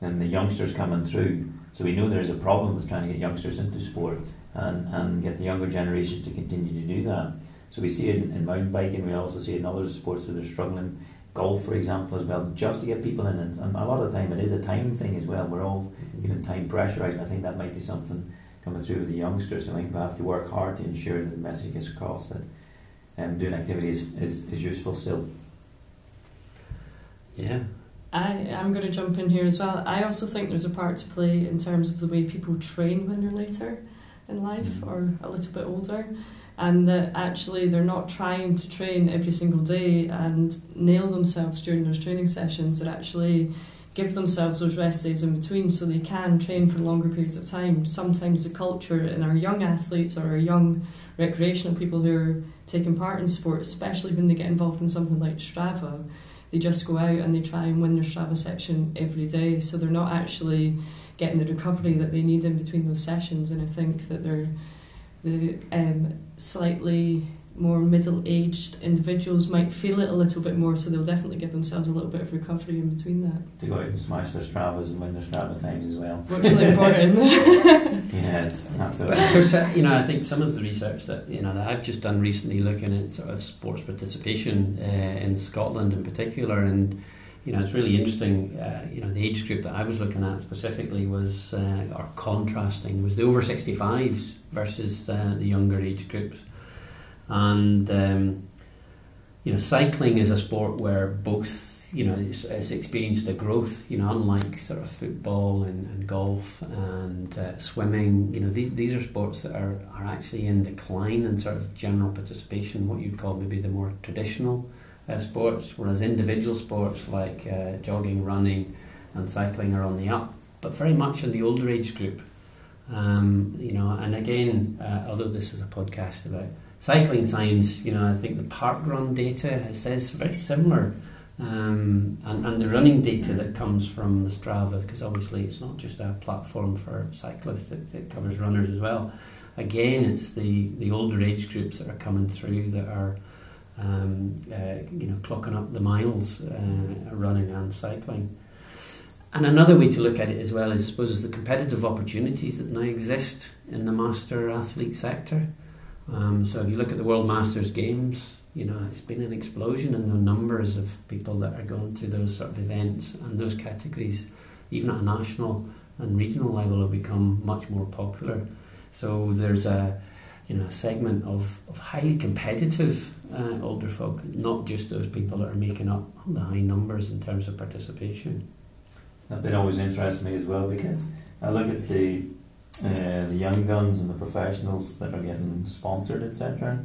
than the youngsters coming through? So we know there's a problem with trying to get youngsters into sport and, and get the younger generations to continue to do that. So we see it in, in mountain biking. We also see it in other sports that are struggling golf, for example, as well, just to get people in. And, and a lot of the time, it is a time thing as well. We're all feeling time pressure out, and I think that might be something coming through with the youngsters. So I think we have to work hard to ensure that the message gets across that um, doing activity is, is, is useful still. Yeah. I am going to jump in here as well. I also think there's a part to play in terms of the way people train when they're later in life or a little bit older, and that actually they're not trying to train every single day and nail themselves during those training sessions. That actually give themselves those rest days in between so they can train for longer periods of time. Sometimes the culture in our young athletes or our young recreational people who are taking part in sport, especially when they get involved in something like Strava, they just go out and they try and win their Strava section every day. So they're not actually getting the recovery that they need in between those sessions. And I think that they're the um, slightly more middle-aged individuals might feel it a little bit more, so they'll definitely give themselves a little bit of recovery in between that. To go out and smash their Stravas and win their Strava times as well. What's really important. Yes, But absolutely. of course, uh, you know, I think some of the research that you know that I've just done recently, looking at sort of sports participation uh, in Scotland in particular, and you know, it's really interesting. Uh, you know, the age group that I was looking at specifically was, uh, or contrasting, was the over 65s versus uh, the younger age groups. And, um, you know, cycling is a sport where both you know, it's, it's, experienced a growth, you know, unlike sort of football and, and golf and uh, swimming, you know, these, these are sports that are, are actually in decline in sort of general participation, what you'd call maybe the more traditional uh, sports, whereas individual sports like uh, jogging, running and cycling are on the up, but very much in the older age group. Um, you know, and again, uh, although this is a podcast about cycling science, you know, I think the parkrun data says very similar um, and, and the running data that comes from the Strava, because obviously it's not just a platform for cyclists, it, it covers runners as well. Again, it's the, the older age groups that are coming through that are um, uh, you know clocking up the miles uh, running and cycling. And another way to look at it as well is, I suppose, the competitive opportunities that now exist in the master athlete sector. Um, so if you look at the World Masters Games, you know, it's been an explosion in the numbers of people that are going to those sort of events, and those categories, even at a national and regional level, have become much more popular. So there's a you know a segment of, of highly competitive uh, older folk, not just those people that are making up the high numbers in terms of participation. That bit always interests me as well because I look at the uh, the young guns and the professionals that are getting sponsored, etc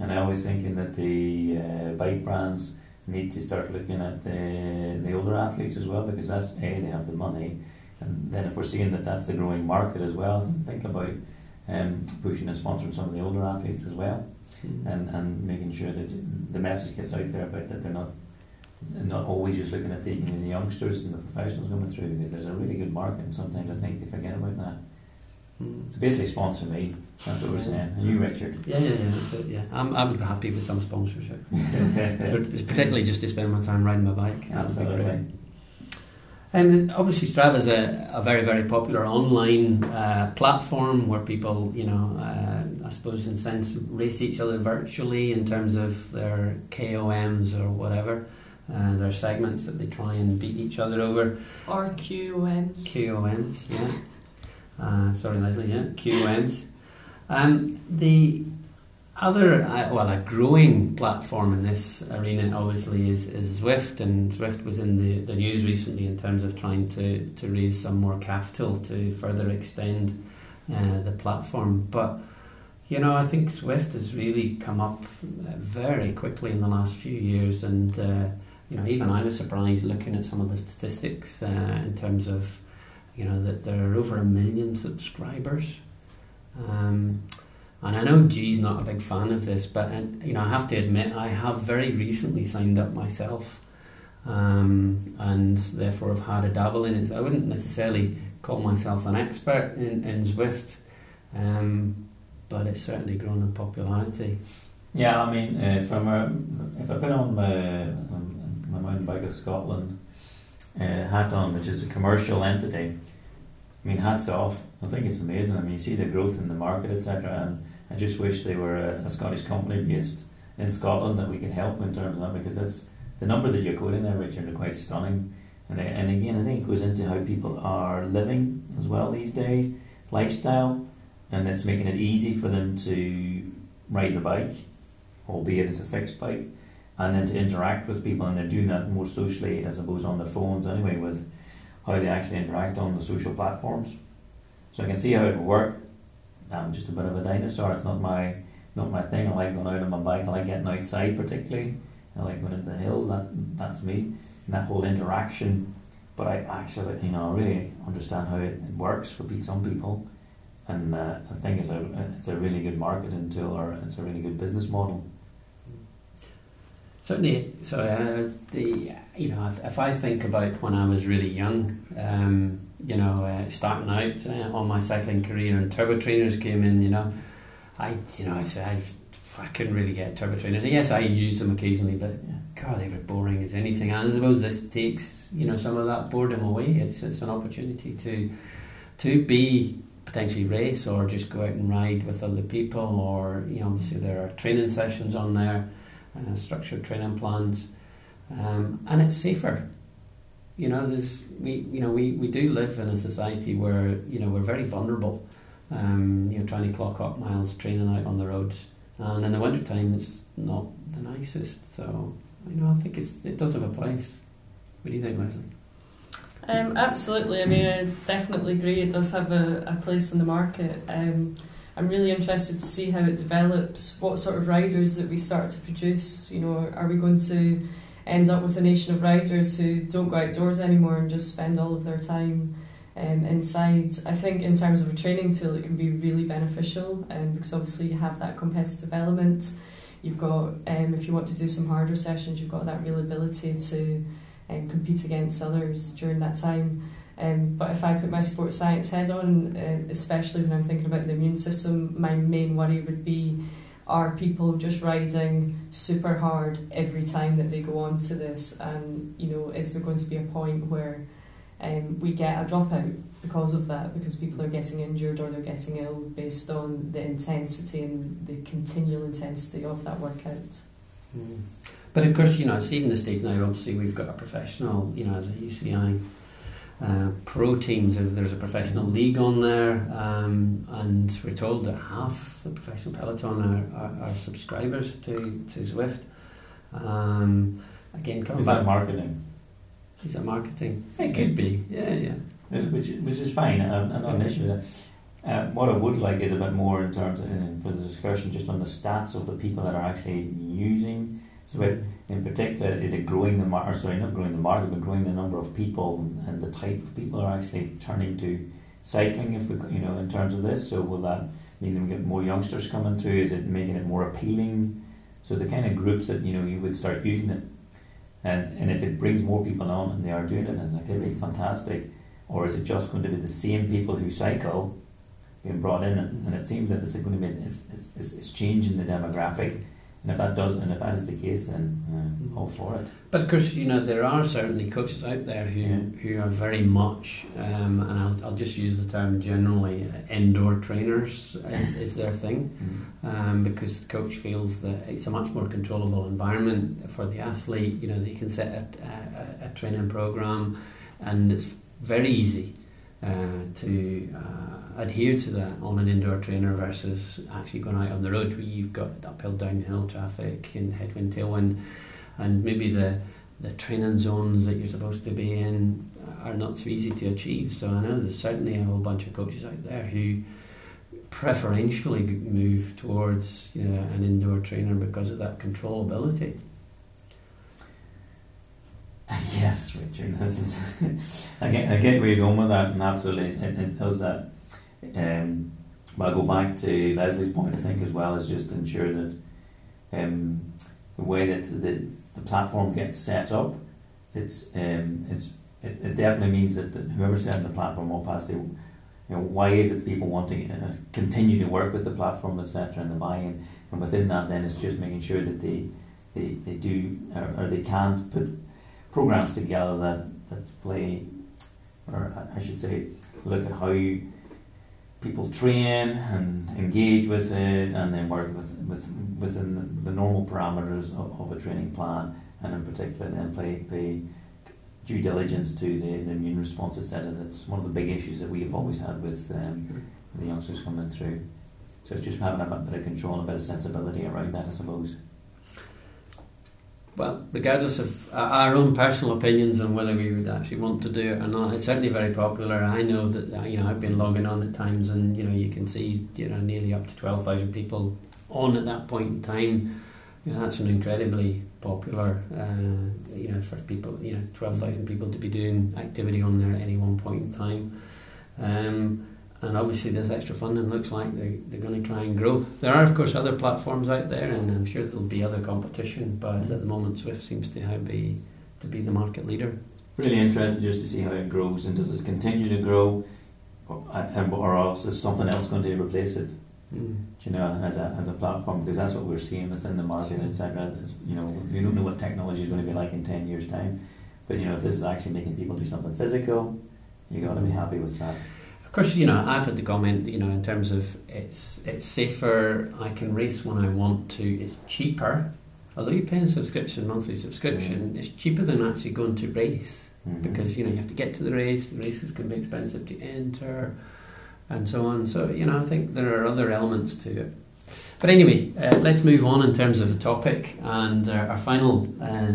and I always thinking that the uh, bike brands need to start looking at the the older athletes as well because that's a they have the money, and then if we're seeing that that's the growing market as well, think about um, pushing and sponsoring some of the older athletes as well, mm-hmm. and and making sure that the message gets out there about that they're not not always just looking at the, you know, the youngsters and the professionals coming through because there's a really good market and sometimes I think they forget about that. Mm. So basically sponsor me that's what we're saying. And you, Richard? Yeah, yeah, yeah. That's it. Yeah, I'm, I would be happy with some sponsorship. particularly just to spend my time riding my bike. Absolutely. And obviously, Strava is a, a very, very popular online uh, platform where people, you know, uh, I suppose in a sense, race each other virtually in terms of their KOMs or whatever. Uh, their segments that they try and beat each other over. Or QOMs. QOMs, yeah. Uh, sorry, Lesley, yeah, QOMs. Um, the other, uh, well, a growing platform in this arena obviously is, is Zwift, and Zwift was in the, the news recently in terms of trying to, to raise some more capital to further extend uh, the platform. But, you know, I think Zwift has really come up uh, very quickly in the last few years, and, uh, you know, even I was surprised looking at some of the statistics uh, in terms of, you know, that there are over a million subscribers um, and I know G's not a big fan of this, but uh, you know I have to admit I have very recently signed up myself, um, and therefore have had a dabble in it. I wouldn't necessarily call myself an expert in, in Zwift, um, but it's certainly grown in popularity. Yeah, I mean, uh, from a, if I put on my, my mountain bike of Scotland uh, hat on, which is a commercial entity, I mean, hats off. I think it's amazing. I mean, you see the growth in the market, etc. And I just wish they were a, a, Scottish company based in Scotland that we could help in terms of that because that's the numbers that you're quoting there, Richard, are quite stunning. And, and again, I think it goes into how people are living as well these days, lifestyle, and it's making it easy for them to ride the bike, albeit it's a fixed bike, and then to interact with people, and they're doing that more socially as opposed on their phones anyway with how they actually interact on the social platforms. So I can see how it would work. I'm just a bit of a dinosaur. It's not my not my thing. I like going out on my bike. I like getting outside particularly. I like going into the hills. That that's me. And that whole interaction. But I actually, you know, really understand how it, it works for some people, and uh, I think it's a it's a really good marketing tool or it's a really good business model. Certainly, so uh, the you know if, if, I think about when I was really young, um, you know, uh, starting out uh, on my cycling career, and turbo trainers came in, you know, I you know I said I couldn't really get turbo trainers. And yes, I used them occasionally, but God, they were boring as anything. And I suppose this takes you know some of that boredom away. It's it's an opportunity to to be potentially race or just go out and ride with other people, or you know, obviously there are training sessions on there uh, structured training plans, um, and it's safer. You know, there's we you know we, we do live in a society where you know we're very vulnerable. Um, you know, trying to clock up miles, training out on the roads, and in the winter time it's not the nicest. So you know, I think it's it does have a place. What do you think, Lesley? Um, absolutely. I mean, I definitely agree. It does have a, a place in the market. Um, I'm really interested to see how it develops. What sort of riders that we start to produce? You know, are we going to end up with a nation of riders who don't go outdoors anymore and just spend all of their time um, inside? I think in terms of a training tool, it can be really beneficial um, because obviously you have that competitive element. You've got, um, if you want to do some harder sessions, you've got that real ability to um, compete against others during that time. Um, but if I put my sports science head on, uh, especially when I'm thinking about the immune system, my main worry would be are people just riding super hard every time that they go on to this? And, you know, is there going to be a point where um, we get a dropout because of that, because people are getting injured or they're getting ill based on the intensity and the continual intensity of that workout? Mm. But of course, you know, seeing the state now, obviously we've got a professional, you know, as a UCI uh, pro teams, there's a professional league on there, um, and we're told that half the professional peloton are, are, are subscribers to, to Zwift. Um, again, coming Is back, that marketing? is that marketing? It could be, yeah, yeah. Which, which is fine, I'm, I'm not an issue with that. Uh, what I would like is a bit more in terms of, uh, for the discussion just on the stats of the people that are actually using Zwift. In particular, is it growing the market? Sorry, not growing the market, but growing the number of people and the type of people are actually turning to cycling. If we, you know, in terms of this, so will that mean that we get more youngsters coming through? Is it making it more appealing? So the kind of groups that you know you would start using it, and and if it brings more people on and they are doing it as an activity, fantastic. Or is it just going to be the same people who cycle being brought in? And, and it seems that it's going to be it's, it's, it's changing the demographic and if that does, and if that is the case, then uh, all for it. But of course, you know there are certainly coaches out there who Yeah. who are very much, um, and I'll, I'll just use the term generally, uh, indoor trainers is, is their thing, um, because the coach feels that it's a much more controllable environment for the athlete. You know they can set a, a, a training program, and it's very easy uh, to uh, adhere to that on an indoor trainer versus actually going out on the road where you've got uphill, downhill traffic and headwind, tailwind, and maybe the the training zones that you're supposed to be in are not so easy to achieve. So I know there's certainly a whole bunch of coaches out there who preferentially move towards you know, an indoor trainer because of that controllability. Yes, Richard. This is I get I get where you're going with that, and absolutely, it, it does that. Um, but I'll go back to Lesley's point. I think as well as just ensure that um, the way that the, the platform gets set up, it's um, it's it, it definitely means that, that whoever's setting the platform up has to. You know, why is it people want to uh, continue to work with the platform, etc., and the buy-in, and within that, then it's just making sure that they they, they do or, or they can put programs together that, that play, or I should say, look at how you, people train and engage with it, and then work with, with within the, normal parameters of, of a training plan, and in particular, then play pay due diligence to the, the immune response, etc. That's one of the big issues that we have always had with um, the youngsters coming through. So it's just having a bit of control a bit of sensibility around that, I suppose. Well, regardless of our own personal opinions on whether we would actually want to do it or not, it's certainly very popular. I know that uh, you know I've been logging on at times, and you know you can see you know nearly up to twelve thousand people on at that point in time. You know, that's an incredibly popular. Uh, you know, for people, you know, twelve thousand people to be doing activity on there at any one point in time. Um, and obviously, this extra funding looks like they, they're going to try and grow. There are, of course, other platforms out there, and I'm sure there'll be other competition. But at the moment, Zwift seems to have be to be the market leader. Really interesting just to see how it grows, and does it continue to grow, or, and, or else is something else going to replace it? Mm. You know, as a as a platform, because that's what we're seeing within the market, etc. You know, we don't know what technology is going to be like in ten years' time, but you know, if this is actually making people do something physical, you got to be happy with that. Of course, you know I've had the comment. You know, in terms of it's it's safer. I can race when I want to. It's cheaper. Although you're paying a subscription, monthly subscription, it's cheaper than actually going to race. Mhm. because you know you have to get to the race. The races can be expensive to enter, and so on. So you know I think there are other elements to it. But anyway, uh, let's move on in terms of the topic and uh, our final uh,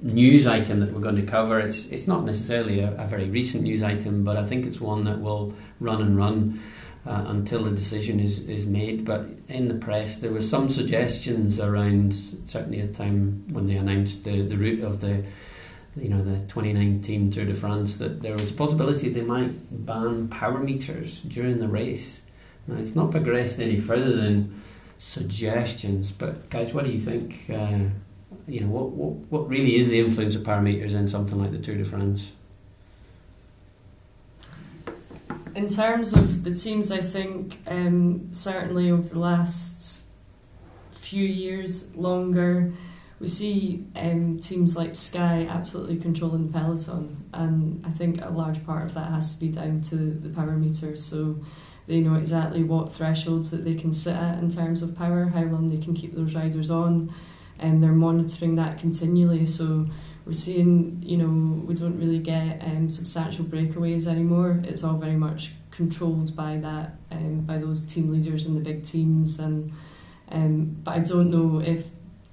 news item that we're going to cover. It's it's not necessarily a, a very recent news item, but I think it's one that will run and run. Uh, until the decision is, is made, but in the press there were some suggestions around certainly at the time when they announced the, the route of the you know the 2019 Tour de France that there was a possibility they might ban power meters during the race. Now it's not progressed any further than suggestions, but guys, what do you think? Uh, you know what, what what really is the influence of power meters in something like the Tour de France? In terms of the teams, I think um, certainly over the last few years, longer, we see um, teams like Sky absolutely controlling the peloton, and I think a large part of that has to be down to the power meters. So they know exactly what thresholds that they can sit at in terms of power, how long they can keep those riders on, and they're monitoring that continually. So we're seeing, you know, we don't really get um, substantial breakaways anymore. It's all very much controlled by that, um, by those team leaders and the big teams. And um, but I don't know if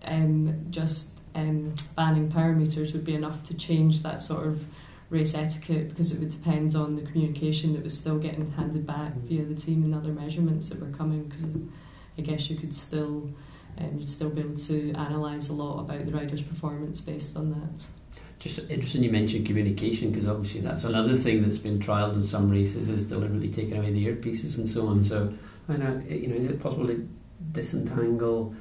um, just um, banning power meters would be enough to change that sort of race etiquette because it would depend on the communication that was still getting handed back via the team and other measurements that were coming. Because I guess you could still um, you'd still be able to analyse a lot about the rider's performance based on that. Just interesting you mentioned communication because obviously that's another thing that's been trialled in some races is deliberately taking away the earpieces and so on. So, I know, you know, is it possible to disentangle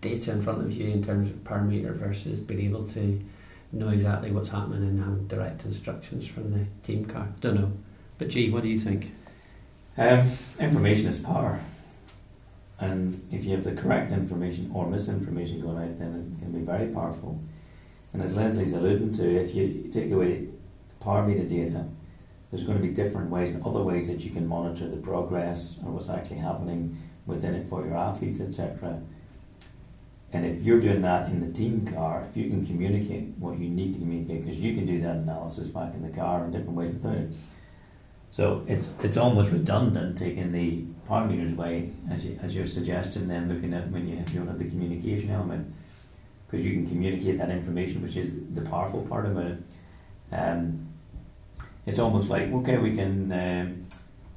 data in front of you in terms of power meter versus being able to know exactly what's happening and have direct instructions from the team car? Don't know. But G, what do you think? Um, information is power. And if you have the correct information or misinformation going out, then it can be very powerful. And as Lesley's alluding to, if you take away the power meter data, there's going to be different ways and other ways that you can monitor the progress or what's actually happening within it for your athletes, etc. And if you're doing that in the team car, if you can communicate what you need to communicate, because you can do that analysis back in the car in different ways without it. So it's it's almost redundant taking the power meters away, as, you, as you're suggesting, then looking at when you, don't have the communication element, because you can communicate that information, which is the powerful part about it. Um, it's almost like, okay, we can um,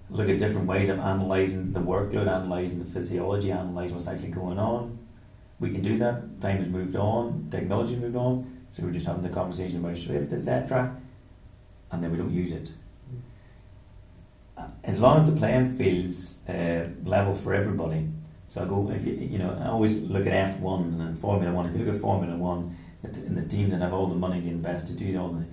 look at different ways of analysing the workload, analysing the physiology, analysing what's actually going on. We can do that. Time has moved on, technology moved on, so we're just having the conversation about Zwift, etc., and then we don't use it as long as the playing field's uh, level for everybody. So I go if you you know I always look at F one and Formula One. If you look at Formula One, and the teams that have all the money to invest to do all the,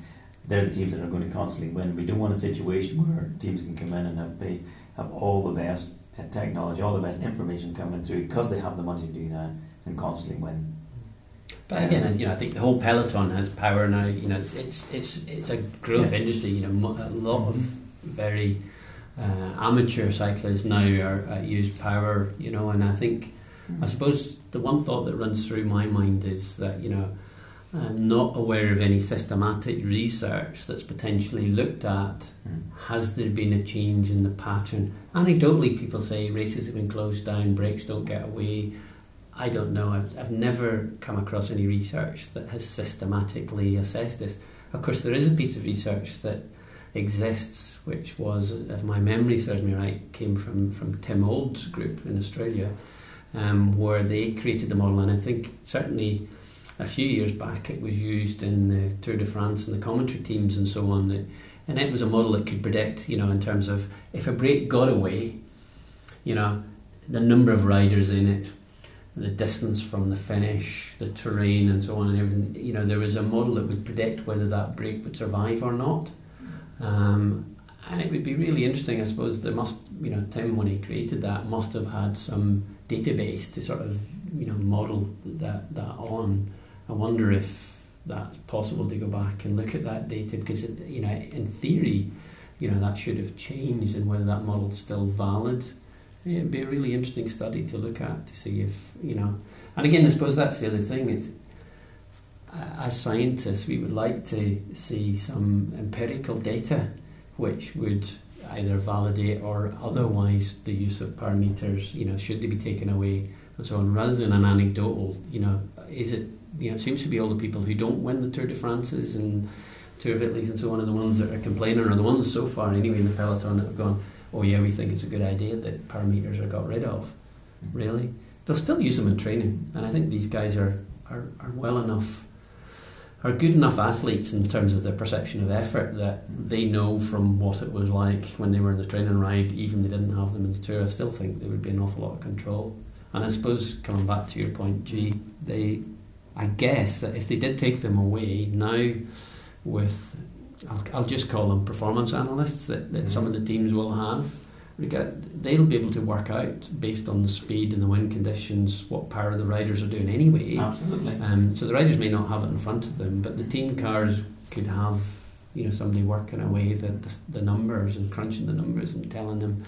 they're the teams that are going to constantly win. We don't want a situation where teams can come in and have they have all the best uh, technology, all the best information coming through because they have the money to do that and constantly win. But again, you know, I think the whole peloton has power now. You know, it's it's it's, it's a growth Yeah. industry. You know, a lot of very uh, amateur cyclists now are uh, use power. You know, and I think I suppose the one thought that runs through my mind is that you know I'm not aware of any systematic research that's potentially looked at. Mm. Has there been a change in the pattern? Anecdotally, people say races have been closed down, breaks don't get away. I don't know. I've, I've never come across any research that has systematically assessed this. Of course, there is a piece of research that exists, which was, if my memory serves me right, came from, from Tim Olds' group in Australia, um, where they created the model. And I think certainly a few years back it was used in the Tour de France and the commentary teams and so on. That, and it was a model that could predict, you know, in terms of if a break got away, you know, the number of riders in it, the distance from the finish, the terrain, and so on, and everything. You know, there was a model that would predict whether that break would survive or not. Um, and it would be really interesting, I suppose. There must, you know, Tim when he created that must have had some database to sort of, you know, model that that on. I wonder if that's possible to go back and look at that data because, it, you know, in theory, you know, that should have changed, and whether that model's still valid. It'd be a really interesting study to look at to see if you know. And again, I suppose that's the other thing. It's as scientists, we would like to see some empirical data which would either validate or otherwise the use of power meters, you know, should they be taken away and so on, rather than an anecdotal, you know, is it, you know, it seems to be all the people who don't win the Tour de France's and Tour of Italy's and so on are the ones that are complaining, or the ones so far anyway in the peloton that have gone, oh yeah, we think it's a good idea that power meters are got rid of. Mm-hmm. Really, they'll still use them in training, and I think these guys are are, are well enough are good enough athletes in terms of their perception of effort that they know from what it was like when they were in the training ride, even they didn't have them in the tour. I still think there would be an awful lot of control. And I suppose coming back to your point, G, they, I guess that if they did take them away now, with I'll, I'll just call them performance analysts that, that mm-hmm. some of the teams will have they'll be able to work out based on the speed and the wind conditions what power the riders are doing anyway. Absolutely. Um, so the riders may not have it in front of them, but the team cars could have you know somebody working away the, the, the numbers and crunching the numbers and telling them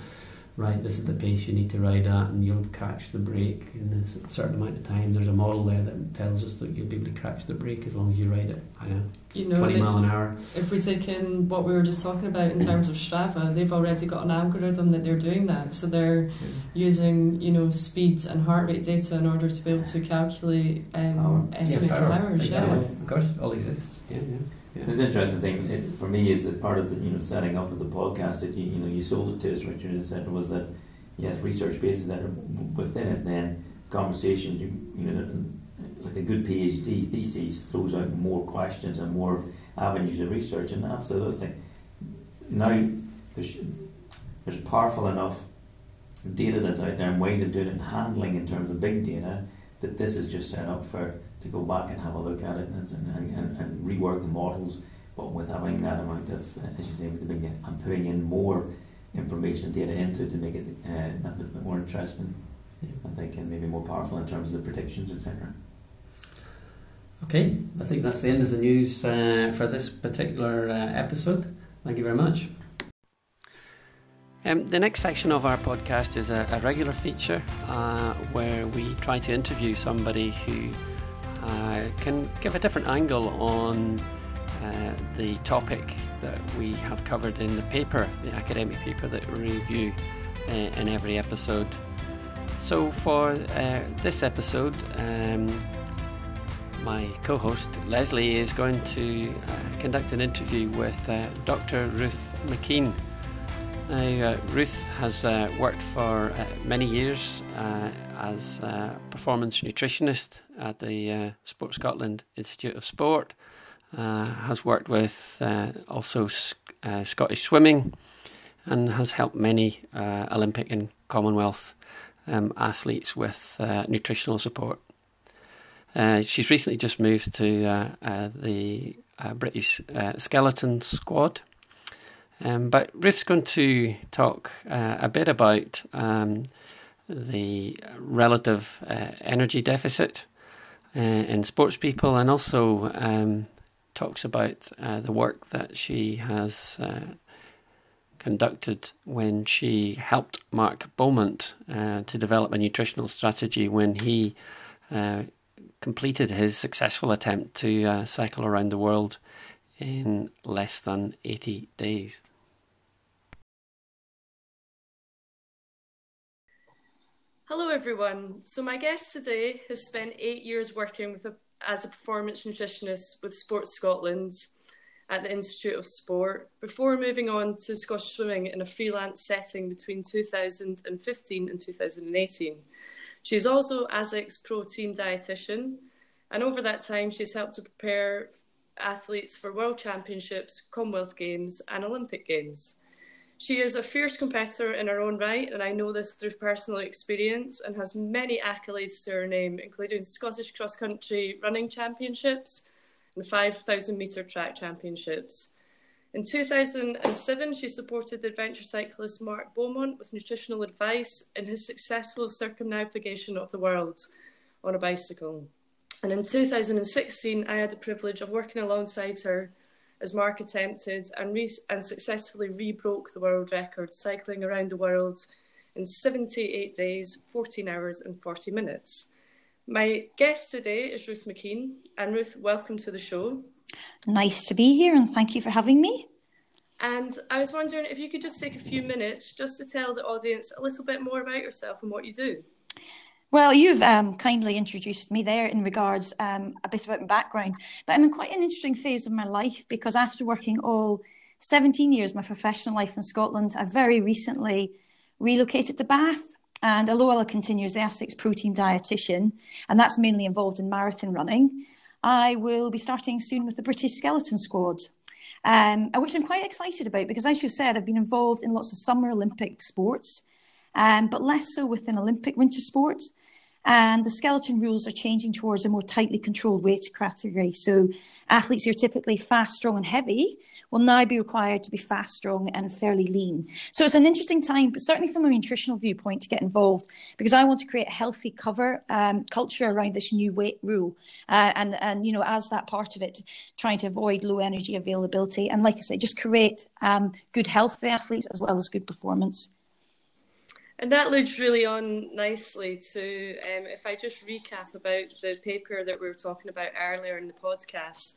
right, this is the pace you need to ride at, and you'll catch the break in a certain amount of time. There's a model there that tells us that you'll be able to catch the break as long as you ride it. I know, you know 20 mile an hour. If we take in what we were just talking about in terms of Strava, they've already got an algorithm that they're doing that. So they're yeah. using, you know, speed and heart rate data in order to be able to calculate um, oh, estimated yeah, hours. Exactly. Yeah, of course, all exists. Yeah, yeah. Yeah. The interesting thing it, for me is that part of the you know setting up of the podcast that you, you know you sold it to us, Richard, and said was that yes, research bases that are within it. Then conversation, you, you know, like a good PhD thesis throws out more questions and more avenues of research, and absolutely now there's there's powerful enough data that's out there and ways of doing it and handling in terms of big data that this is just set up for to go back and have a look at it and, and, and, and rework the models, but with having that amount of, uh, as you say, with the big, and putting in more information and data into it to make it uh, a bit more interesting, yeah. I think, and maybe more powerful in terms of the predictions, etc. Okay, I think that's the end of the news uh, for this particular uh, episode. Thank you very much. Um, the next section of our podcast is a, a regular feature uh, where we try to interview somebody who uh, can give a different angle on uh, the topic that we have covered in the paper, the academic paper that we review uh, in every episode. So, for uh, this episode, um, my co host Lesley is going to uh, conduct an interview with Dr. Ruth McKean. Now, Ruth has worked for many years as a performance nutritionist at the uh, Sport Scotland Institute of Sport. Uh, has worked with uh, also uh, Scottish swimming and has helped many uh, Olympic and Commonwealth um, athletes with uh, nutritional support. she's recently just moved to the British skeleton squad. Um, but Ruth's going to talk a bit about um, the relative energy deficit uh, in sports people and also um, talks about uh, the work that she has uh, conducted when she helped Mark Beaumont uh, to develop a nutritional strategy when he uh, completed his successful attempt to uh, cycle around the world in less than 80 days. Hello, everyone. So, my guest today has spent eight years working a, as a performance nutritionist with Sports Scotland at the Institute of Sport before moving on to Scottish Swimming in a freelance setting between 2015 and 2018. She's also ASICS Pro Team dietitian, and over that time, she's helped to prepare athletes for World Championships, Commonwealth Games, and Olympic Games. She is a fierce competitor in her own right, and I know this through personal experience, and has many accolades to her name, including Scottish Cross Country Running Championships and 5,000 metre track championships. In 2007, she supported the adventure cyclist Mark Beaumont with nutritional advice in his successful circumnavigation of the world on a bicycle. And in 2016, I had the privilege of working alongside her as Mark attempted and, re- and successfully rebroke the world record, cycling around the world in 78 days, 14 hours, and 40 minutes. My guest today is Ruth McKean. And Ruth, welcome to the show. Nice to be here and thank you for having me. And I was wondering if you could just take a few minutes just to tell the audience a little bit more about yourself and what you do. Well, you've um, kindly introduced me there in regards um, a bit about my background, but I'm in quite an interesting phase of my life because after working all 17 years my professional life in Scotland, I very recently relocated to Bath. And although I'll continue as the ASICS Pro Team dietitian, and that's mainly involved in marathon running, I will be starting soon with the British Skeleton Squad, um, which I'm quite excited about because, as you said, I've been involved in lots of summer Olympic sports, um, but less so within Olympic winter sports. And the skeleton rules are changing towards a more tightly controlled weight category. So athletes who are typically fast, strong, and heavy will now be required to be fast, strong, and fairly lean. So it's an interesting time, but certainly from a nutritional viewpoint, to get involved because I want to create a healthy cover um, culture around this new weight rule, uh, and and you know as that part of it, trying to avoid low energy availability, and like I say, just create um, good health for athletes as well as good performance. And that leads really on nicely to um, if I just recap about the paper that we were talking about earlier in the podcast.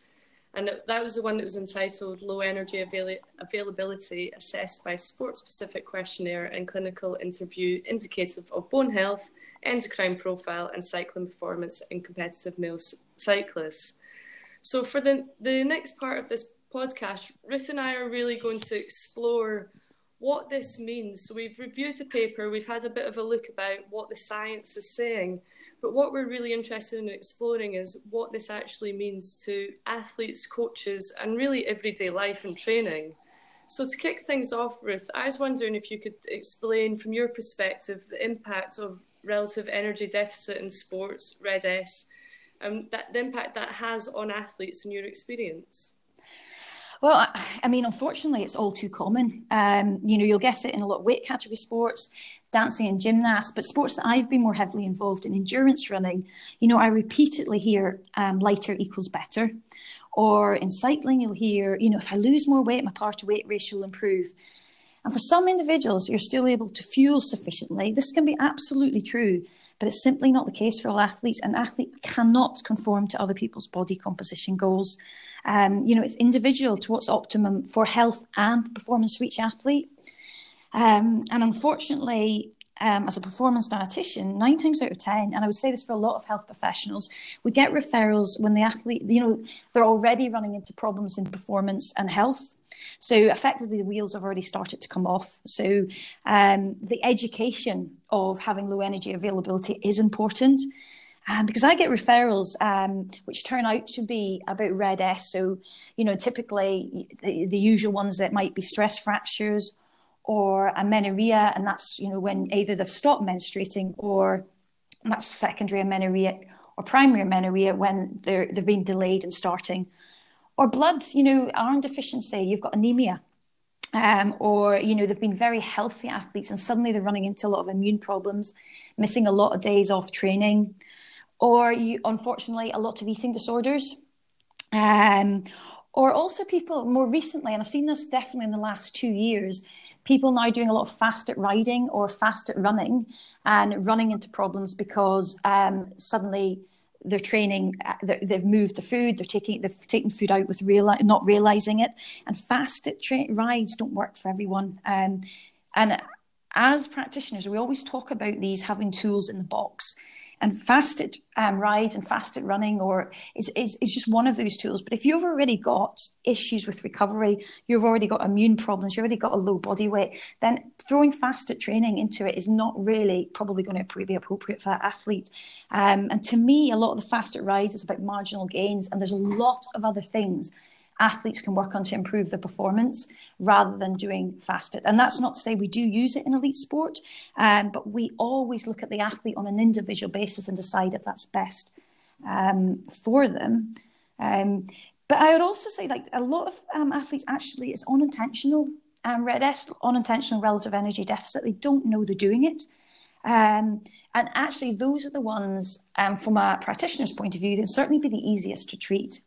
And that was the one that was entitled Low Energy Avail- Availability Assessed by Sport Specific Questionnaire and Clinical Interview Indicative of Bone Health, Endocrine Profile, and Cycling Performance in Competitive Male Cyclists. So, for the, the next part of this podcast, Ruth and I are really going to explore what this means. So we've reviewed the paper, we've had a bit of a look about what the science is saying, but what we're really interested in exploring is what this actually means to athletes, coaches, and really everyday life and training. So to kick things off, Ruth, I was wondering if you could explain from your perspective the impact of relative energy deficit in sports, RED-S, and um, that, the impact that has on athletes in your experience. Well, I mean, unfortunately, it's all too common. Um, you know, you'll get it in a lot of weight category sports, dancing and gymnasts, but sports that I've been more heavily involved in, endurance running, you know, I repeatedly hear um, lighter equals better. Or in cycling, you'll hear, you know, if I lose more weight, my power to weight ratio will improve. And for some individuals, you're still able to fuel sufficiently. This can be absolutely true, but it's simply not the case for all athletes. An athlete cannot conform to other people's body composition goals. Um, you know, it's individual to what's optimum for health and performance for each athlete. Um, and unfortunately, um, as a performance dietitian, nine times out of 10, and I would say this for a lot of health professionals, we get referrals when the athlete, you know, they're already running into problems in performance and health. So effectively, the wheels have already started to come off. So um, the education of having low energy availability is important. Um, because I get referrals um, which turn out to be about RED-S. So, you know, typically the, the usual ones that might be stress fractures or amenorrhea, and that's you know when either they've stopped menstruating or that's secondary amenorrhea or primary amenorrhea when they're they've been delayed in starting, or blood, you know, iron deficiency, you've got anemia. Um, or you know they've been very healthy athletes and suddenly they're running into a lot of immune problems missing a lot of days off training or you unfortunately a lot of eating disorders um, or also people more recently and i've seen this definitely in the last two years people now doing a lot of fasted riding or fasted running and running into problems because um, suddenly they're training uh, they've moved the food they're taking they've taken food out with real not realizing it. And fasted tra- rides don't work for everyone. Um, and as practitioners we always talk about these having tools in the box and fasted um, rides and fasted running or is, is, is just one of those tools. But if you've already got issues with recovery, you've already got immune problems, you've already got a low body weight, then throwing fasted training into it is not really probably going to be appropriate for that athlete. Um, and to me, a lot of the fasted rides is about marginal gains, and there's a lot of other things athletes can work on to improve their performance rather than doing fasted. And that's not to say we do use it in elite sport, um, but we always look at the athlete on an individual basis and decide if that's best um, for them. Um, but I would also say, like a lot of um, athletes, actually, it's unintentional. Um, RED-S, unintentional relative energy deficit. They don't know they're doing it. Um, and actually, those are the ones, um, from a practitioner's point of view, they'll certainly be the easiest to treat.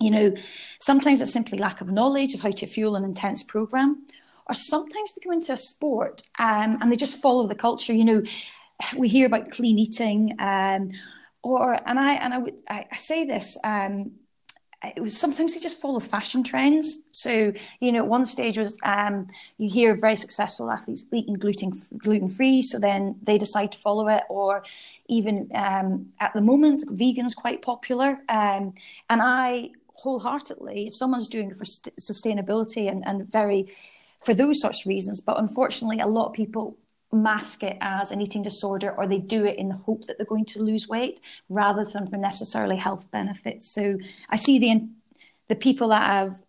You know, sometimes it's simply lack of knowledge of how to fuel an intense program, or sometimes they come into a sport um, and they just follow the culture. You know, we hear about clean eating. Um, or and I and I would I, I say this. Um, it was sometimes they just follow fashion trends. So you know, at one stage was um, you hear very successful athletes eating gluten gluten free, so then they decide to follow it, or even um, at the moment, vegan's quite popular. Um, and I wholeheartedly, if someone's doing it for st- sustainability and, and very for those sorts of reasons, but unfortunately, a lot of people mask it as an eating disorder or they do it in the hope that they're going to lose weight rather than for necessarily health benefits. So I see the the people that have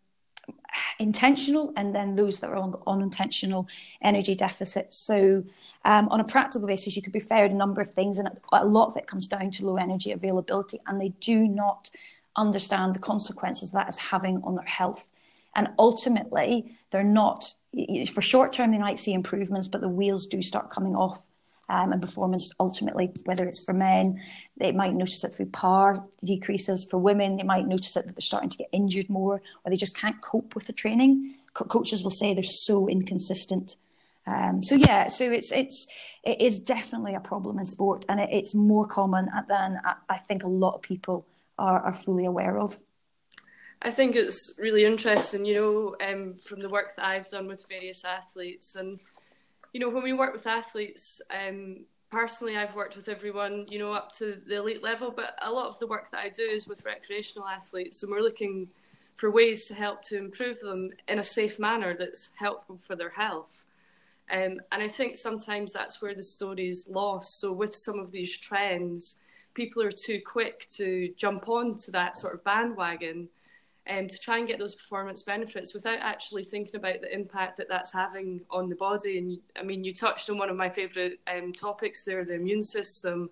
intentional and then those that are on unintentional energy deficits. So um, on a practical basis, you could be fair a number of things and a lot of it comes down to low energy availability and they do not understand the consequences that is having on their health. And ultimately, they're not, for short term, they might see improvements, but the wheels do start coming off. Um, and performance ultimately, whether it's for men, they might notice it through power decreases. For women, they might notice it that they're starting to get injured more, or they just can't cope with the training. Co- coaches will say they're so inconsistent. Um, so yeah, so it's it's it is definitely a problem in sport, and it, it's more common than I think a lot of people are, are fully aware of. I think it's really interesting, you know, um, from the work that I've done with various athletes. And, you know, when we work with athletes, um, personally, I've worked with everyone, you know, up to the elite level, but a lot of the work that I do is with recreational athletes. And we're looking for ways to help to improve them in a safe manner that's helpful for their health. Um, and I think sometimes that's where the story is lost. So, with some of these trends, people are too quick to jump on to that sort of bandwagon um, to try and get those performance benefits without actually thinking about the impact that that's having on the body. And I mean, you touched on one of my favourite um, topics there the immune system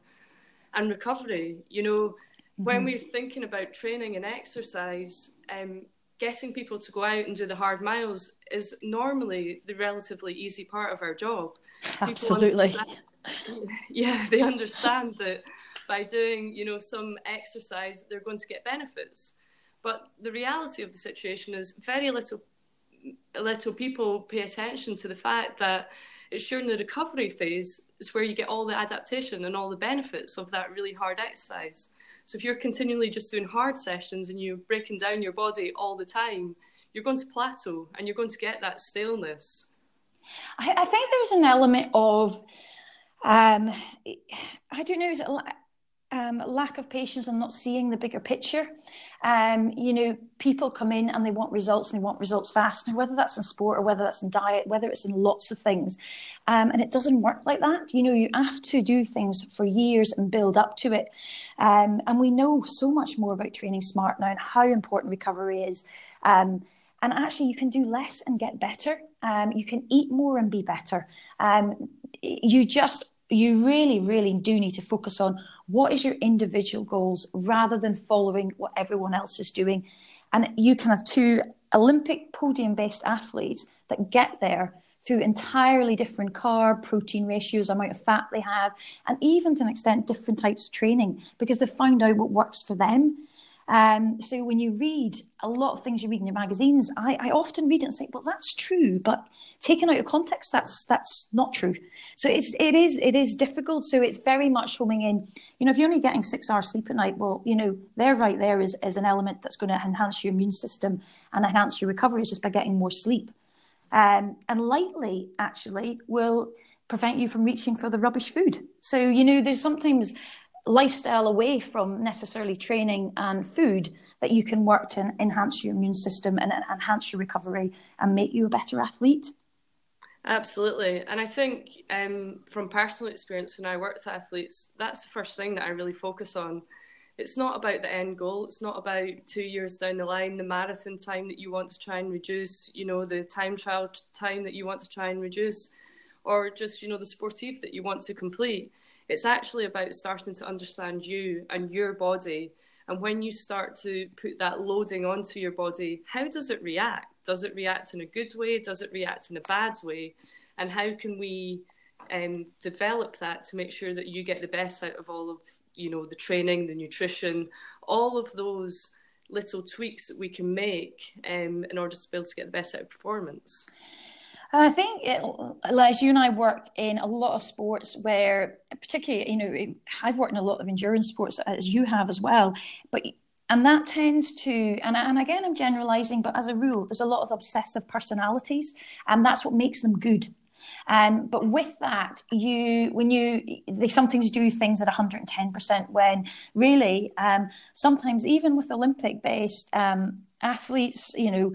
and recovery. You know, mm-hmm. when we're thinking about training and exercise, um, getting people to go out and do the hard miles is normally the relatively easy part of our job. Absolutely. Yeah, they understand that by doing, you know, some exercise, they're going to get benefits. But the reality of the situation is very little little people pay attention to the fact that it's during the recovery phase is where you get all the adaptation and all the benefits of that really hard exercise. So if you're continually just doing hard sessions and you're breaking down your body all the time, you're going to plateau and you're going to get that staleness. I, I think there's an element of, um, I don't know, um, lack of patience and not seeing the bigger picture. Um, you know, people come in and they want results and they want results fast, and whether that's in sport or whether that's in diet, whether it's in lots of things. Um, and it doesn't work like that. You know, you have to do things for years and build up to it. Um, and we know so much more about training smart now and how important recovery is. Um, and actually, you can do less and get better. Um, you can eat more and be better. you just you really, really do need to focus on what is your individual goals rather than following what everyone else is doing. And you can have two Olympic podium based athletes that get there through entirely different carb, protein ratios, amount of fat they have, and even to an extent different types of training because they've found out what works for them. Um, so when you read a lot of things you read in your magazines, I, I, often read it and say, "Well, that's true," but taken out of context, that's that's not true. So it's it is it is difficult. So it's very much homing in. You know, if you're only getting six hours sleep at night, well, you know, there right there is is an element that's going to enhance your immune system and enhance your recovery just by getting more sleep. Um, and lightly actually will prevent you from reaching for the rubbish food. So you know, there's sometimes lifestyle away from necessarily training and food that you can work to enhance your immune system and enhance your recovery and make you a better athlete. Absolutely. And I think um, from personal experience, when I work with athletes, that's the first thing that I really focus on. It's not about the end goal. It's not about two years down the line, the marathon time that you want to try and reduce, you know, the time trial time that you want to try and reduce, or just, you know, the sportive that you want to complete it's actually about starting to understand you and your body. And when you start to put that loading onto your body, how does it react? Does it react in a good way? Does it react in a bad way? And how can we um, develop that to make sure that you get the best out of all of you know the training, the nutrition, all of those little tweaks that we can make um, in order to be able to get the best out of performance. I think, it, Les, you and I work in a lot of sports where, particularly, you know, I've worked in a lot of endurance sports as you have as well, but and that tends to and, and again i'm generalizing but as a rule there's a lot of obsessive personalities and that's what makes them good um, but with that, you when you they sometimes do things at 110% when really um, sometimes even with Olympic based um, athletes, you know.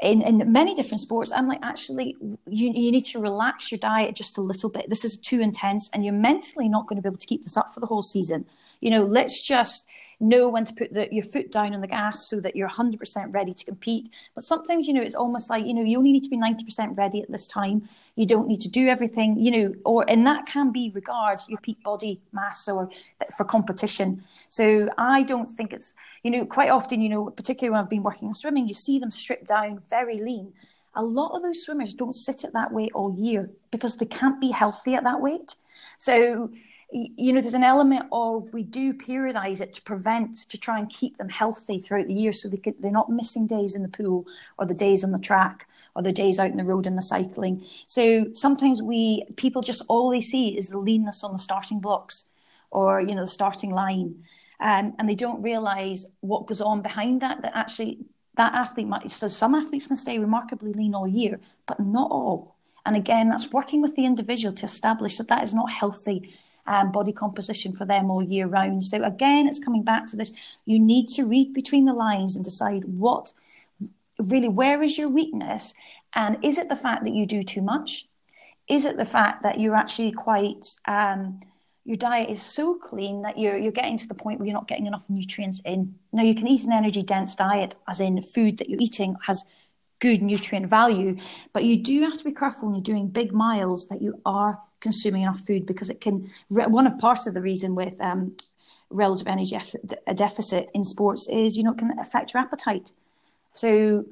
In, in many different sports, I'm like, actually, you, you need to relax your diet just a little bit. This is too intense, and you're mentally not going to be able to keep this up for the whole season. You know, let's just know when to put the, your foot down on the gas so that you're 100% ready to compete. But sometimes, you know, it's almost like, you know, you only need to be 90% ready at this time. You don't need to do everything, you know, or, and that can be regards your peak body mass or for competition. So I don't think it's, you know, quite often, you know, particularly when I've been working in swimming, you see them stripped down, very lean. A lot of those swimmers don't sit at that weight all year because they can't be healthy at that weight. So you know, there's an element of we do periodize it to prevent, to try and keep them healthy throughout the year so they can, they're not missing days in the pool or the days on the track or the days out in the road in the cycling. So sometimes we, people just all they see is the leanness on the starting blocks or, you know, the starting line. Um, and they don't realize what goes on behind that, that actually that athlete might, so some athletes can stay remarkably lean all year, but not all. And again, that's working with the individual to establish that that is not healthy um, body composition for them all year round. So again, it's coming back to this. You need to read between the lines and decide what really where is your weakness, and is it the fact that you do too much? Is it the fact that you're actually quite um, your diet is so clean that you're you're getting to the point where you're not getting enough nutrients in. Now you can eat an energy dense diet, as in food that you're eating has good nutrient value, but you do have to be careful when you're doing big miles that you are consuming enough food because it can. One of parts of the reason with um, relative energy a deficit in sports is you know it can affect your appetite. So,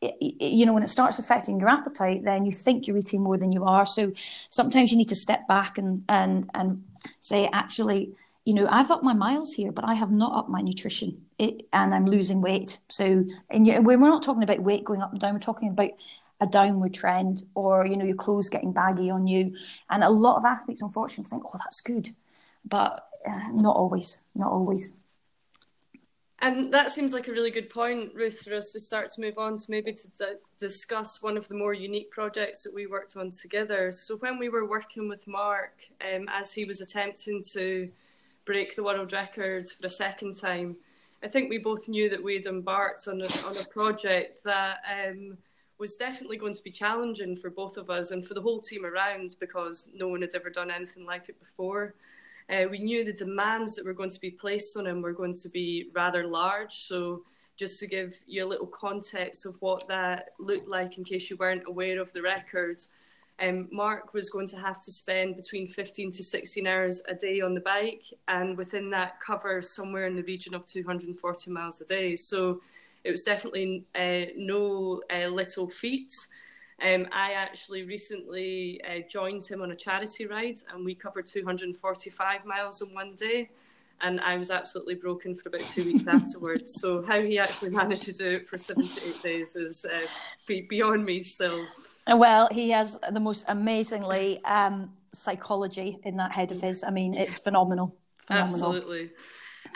you know, when it starts affecting your appetite, then you think you're eating more than you are. So sometimes you need to step back and and and say, actually, you know, I've upped my miles here, but I have not upped my nutrition, it, and I'm losing weight. So, and we're not talking about weight going up and down. We're talking about a downward trend or you know your clothes getting baggy on you. And a lot of athletes unfortunately think oh that's good. But uh, not always not always. And that seems like a really good point, Ruth, for us to start to move on to maybe to d- discuss one of the more unique projects that we worked on together. So, when we were working with Mark, um, as he was attempting to break the world record for a second time, I think we both knew that we'd embarked on a, on a project that um, was definitely going to be challenging for both of us and for the whole team around because no one had ever done anything like it before. Uh, we knew the demands that were going to be placed on him were going to be rather large. So, just to give you a little context of what that looked like in case you weren't aware of the record, um, Mark was going to have to spend between 15 to 16 hours a day on the bike, and within that, cover somewhere in the region of 240 miles a day. So, it was definitely uh, no uh, little feat. Um, I actually recently uh, joined him on a charity ride, and we covered 245 miles in one day. And I was absolutely broken for about two weeks afterwards. So how he actually managed to do it for seven to eight days is uh, beyond me still. Well, he has the most amazingly um, psychology in that head of his. I mean, it's phenomenal. phenomenal. Absolutely.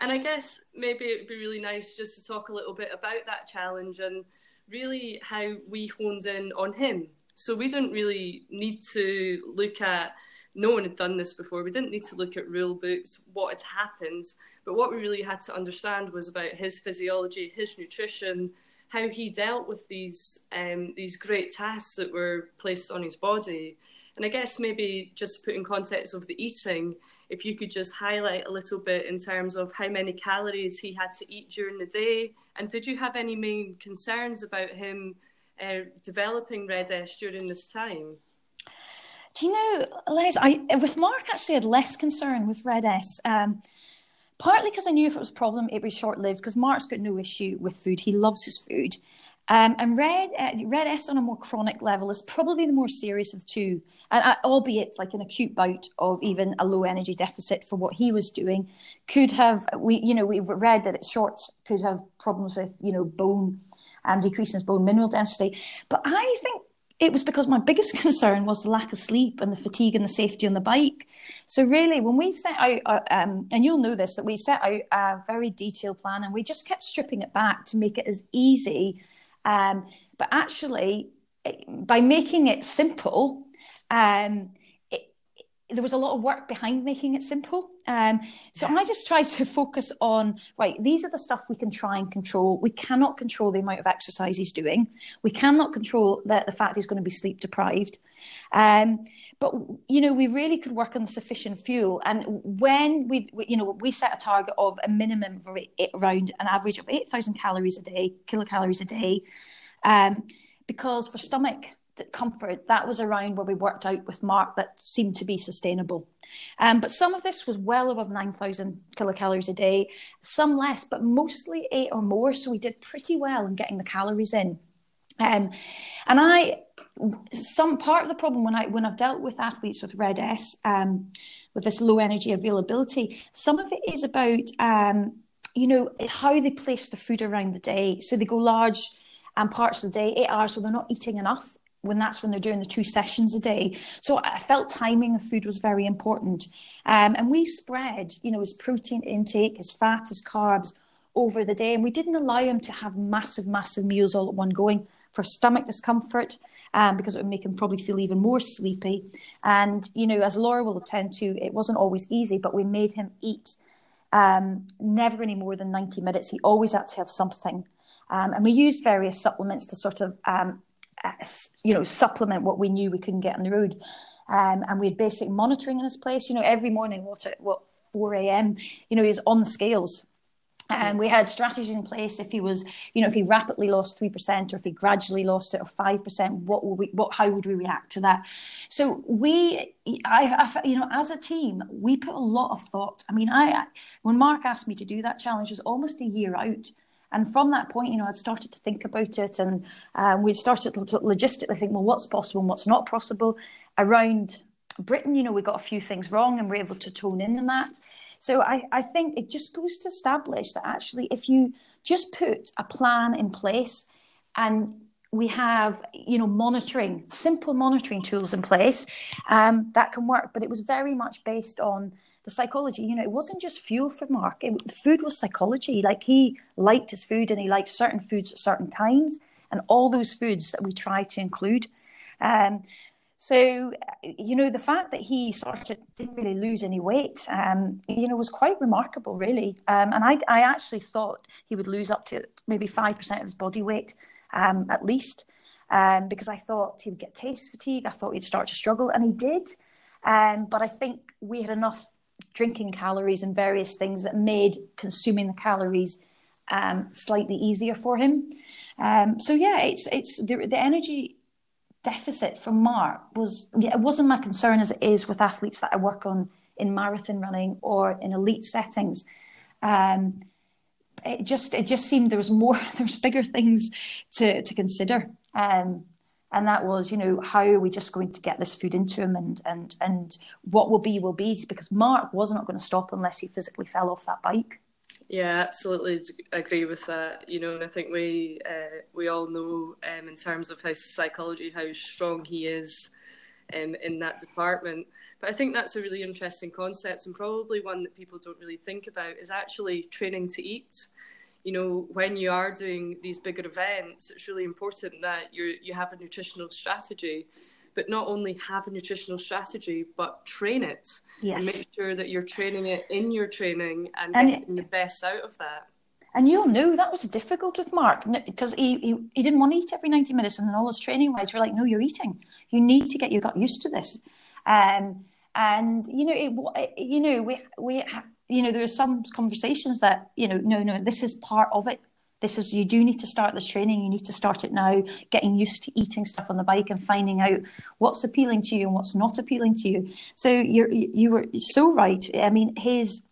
And I guess maybe it'd be really nice just to talk a little bit about that challenge and really how we honed in on him. So we didn't really need to look at no one had done this before. We didn't need to look at rule books, what had happened, but what we really had to understand was about his physiology, his nutrition, how he dealt with these um, these great tasks that were placed on his body. And I guess maybe just put in context of the eating, if you could just highlight a little bit in terms of how many calories he had to eat during the day, and did you have any main concerns about him uh, developing RED-S during this time? Do you know, Les? I with Mark actually had less concern with RED-S. Um, partly because I knew if it was a problem, it would be short lived. Because Mark's got no issue with food; he loves his food. Um, and red uh, RED-S on a more chronic level is probably the more serious of two, and uh, albeit like an acute bout of even a low energy deficit for what he was doing, could have we you know we've read that it's short could have problems with you know bone and um, decreasing his bone mineral density. But I think it was because my biggest concern was the lack of sleep and the fatigue and the safety on the bike. So really, when we set out, uh, um, and you'll know this, that we set out a very detailed plan, and we just kept stripping it back to make it as easy. Um, but actually, by making it simple, um, there was a lot of work behind making it simple. Um, so I just tried to focus on right. These are the stuff we can try and control. We cannot control the amount of exercise he's doing. We cannot control the, the fact he's going to be sleep deprived. Um, but you know, we really could work on the sufficient fuel. And when we, we you know, we set a target of a minimum of eight, around an average of eight thousand calories a day, kilocalories a day, um, because for stomach comfort, that was around where we worked out with Mark that seemed to be sustainable. Um, but some of this was well above 9,000 kilocalories a day, some less, but mostly eight or more. So we did pretty well in getting the calories in. Um, and I, some part of the problem when I when I've dealt with athletes with RED-S, um, with this low energy availability, some of it is about um, you know how they place the food around the day. So they go large and parts of the day, eight hours, so they're not eating enough when that's when they're doing the two sessions a day. So I felt timing of food was very important. Um, and we spread, you know, his protein intake, his fat, his carbs over the day. And we didn't allow him to have massive, massive meals all at one going for stomach discomfort, um, because it would make him probably feel even more sleepy. And, you know, as Laura will attend to, it wasn't always easy, but we made him eat um, never any more than 90 minutes. He always had to have something. Um, and we used various supplements to sort of um, Uh, you know, supplement what we knew we couldn't get on the road. Um, and we had basic monitoring in his place. You know, every morning, what at what 4 a.m. You know, he was on the scales. Mm-hmm. And we had strategies in place if he was, you know, if he rapidly lost three percent, or if he gradually lost it, or five percent. What would we? What? How would we react to that? So we, I, I, you know, as a team, we put a lot of thought. I mean, I, when Mark asked me to do that challenge, it was almost a year out. And from that point, you know, I'd started to think about it and um, we started to logistically think, well, what's possible and what's not possible. Around Britain, you know, we got a few things wrong and we're able to tone in on that. So I, I think it just goes to establish that actually, if you just put a plan in place and we have, you know, monitoring, simple monitoring tools in place, um, that can work. But it was very much based on the psychology, you know, it wasn't just fuel for Mark. It, food was psychology. Like he liked his food and he liked certain foods at certain times, and all those foods that we try to include. Um, so, you know, the fact that he sort of didn't really lose any weight, um, you know, was quite remarkable, really. Um, and I, I actually thought he would lose up to maybe 5% of his body weight, um, at least, um, because I thought he would get taste fatigue. I thought he'd start to struggle, and he did. Um, but I think we had enough drinking calories and various things that made consuming the calories um, slightly easier for him. Um, so yeah, it's it's the, the energy deficit for Mark was yeah, it wasn't my concern as it is with athletes that I work on in marathon running or in elite settings. Um, it just it just seemed there was more there was bigger things to to consider. Um, and that was you know how are we just going to get this food into him? And and and what will be will be. Because mark was not going to stop unless he physically fell off that bike. Yeah absolutely agree with that. You know and i think we uh, we all know um, in terms of his psychology how strong he is um, in that department. But i think that's a really interesting concept and probably one that people don't really think about is actually training to eat you know, when you are doing these bigger events, it's really important that you you have a nutritional strategy, but not only have a nutritional strategy, but train it yes. and make sure that you're training it in your training and, and getting it, the best out of that. And you'll know that was difficult with Mark because he, he, he didn't want to eat every 90 minutes and all his training wise, we're like, no, you're eating. You need to get you got used to this. Um, and you know, it, you know, we we you know, there are some conversations that, you know, no, no, this is part of it. This is, you do need to start this training. You need to start it now, getting used to eating stuff on the bike and finding out what's appealing to you and what's not appealing to you. So you're, you were so right. I mean, his,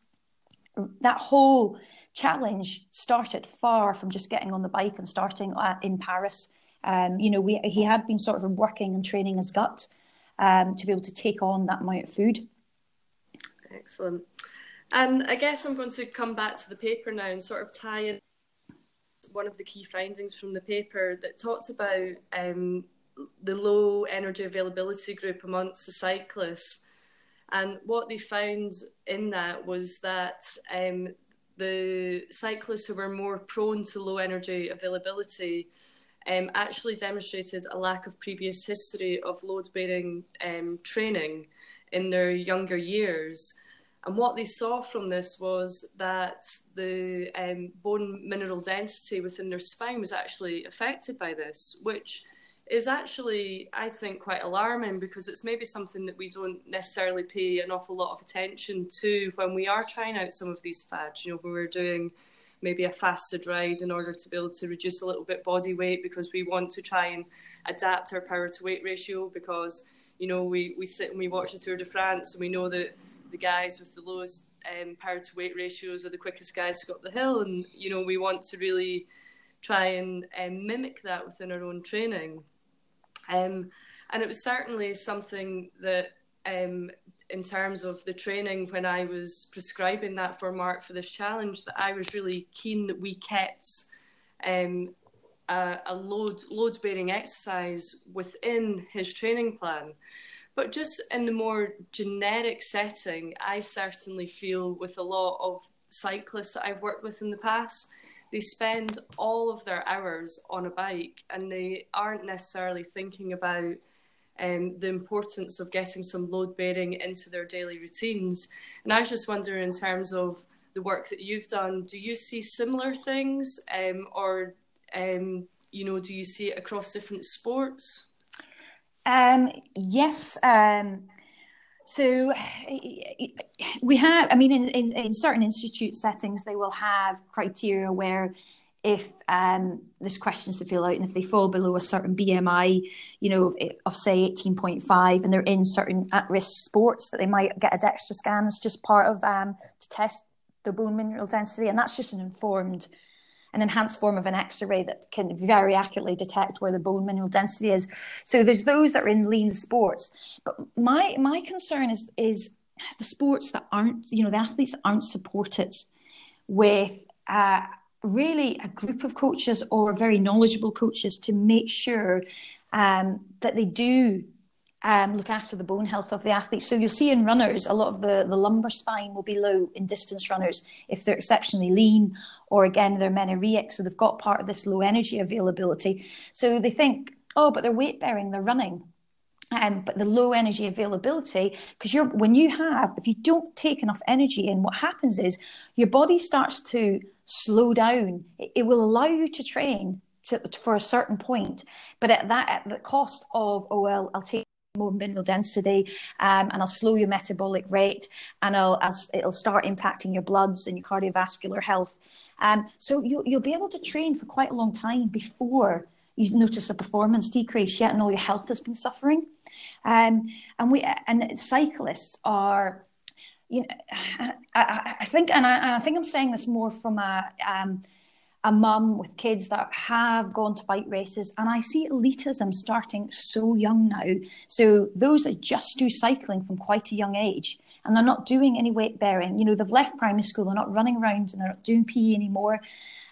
that whole challenge started far from just getting on the bike and starting uh, in Paris. Um, you know, we, he had been sort of working and training his gut um, to be able to take on that amount of food. Excellent. And I guess I'm going to come back to the paper now and sort of tie in one of the key findings from the paper that talked about um, the low energy availability group amongst the cyclists. And what they found in that was that um, the cyclists who were more prone to low energy availability um, actually demonstrated a lack of previous history of load bearing um, training in their younger years. And what they saw from this was that the um, bone mineral density within their spine was actually affected by this, which is actually, I think, quite alarming because it's maybe something that we don't necessarily pay an awful lot of attention to when we are trying out some of these fads. You know, when we're doing maybe a fasted ride in order to be able to reduce a little bit body weight because we want to try and adapt our power to weight ratio because you know we, we sit and we watch the Tour de France and we know that the guys with the lowest um, power to weight ratios are the quickest guys to go up the hill and you know we want to really try and um, mimic that within our own training um, and it was certainly something that um, in terms of the training when I was prescribing that for Mark for this challenge that I was really keen that we kept um, a, a, load load bearing exercise within his training plan. But just in the more generic setting, I certainly feel with a lot of cyclists that I've worked with in the past, they spend all of their hours on a bike and they aren't necessarily thinking about um, the importance of getting some load bearing into their daily routines. And I was just wondering, in terms of the work that you've done, do you see similar things, um, or um, you know, do you see it across different sports? Um, yes. Um, so we have, I mean, in, in, in certain institute settings, they will have criteria where if um, there's questions to fill out and if they fall below a certain BMI, you know, of, of say 18.5 and they're in certain at-risk sports that they might get a DEXA scan as just part of um, to test the bone mineral density. And that's just an informed, an enhanced form of an X-ray that can very accurately detect where the bone mineral density is. So there's those that are in lean sports. But my, my concern is, is the sports that aren't, you know, the athletes aren't supported with uh, really a group of coaches or very knowledgeable coaches to make sure um, that they do um, look after the bone health of the athletes. So you'll see in runners, a lot of the, the lumbar spine will be low in distance runners if they're exceptionally lean, or again, they're amenorrheic, so they've got part of this low energy availability. So they think, oh, but they're weight bearing, they're running. Um, but the low energy availability, because you're when you have, if you don't take enough energy in, what happens is your body starts to slow down. It, it will allow you to train to, for a certain point, but at that at the cost of oh well, I'll take more mineral density um, and I'll slow your metabolic rate and I'll, I'll, it'll start impacting your bloods and your cardiovascular health. Um, so you, you'll be able to train for quite a long time before you notice a performance decrease yet and all your health has been suffering. Um, and we and cyclists are, you know, I, I think, and I, I, think I'm saying this more from a um, a mum with kids that have gone to bike races, and I see elitism starting so young now. So those that just do cycling from quite a young age, and they're not doing any weight bearing. You know, they've left primary school, they're not running around, and they're not doing PE anymore.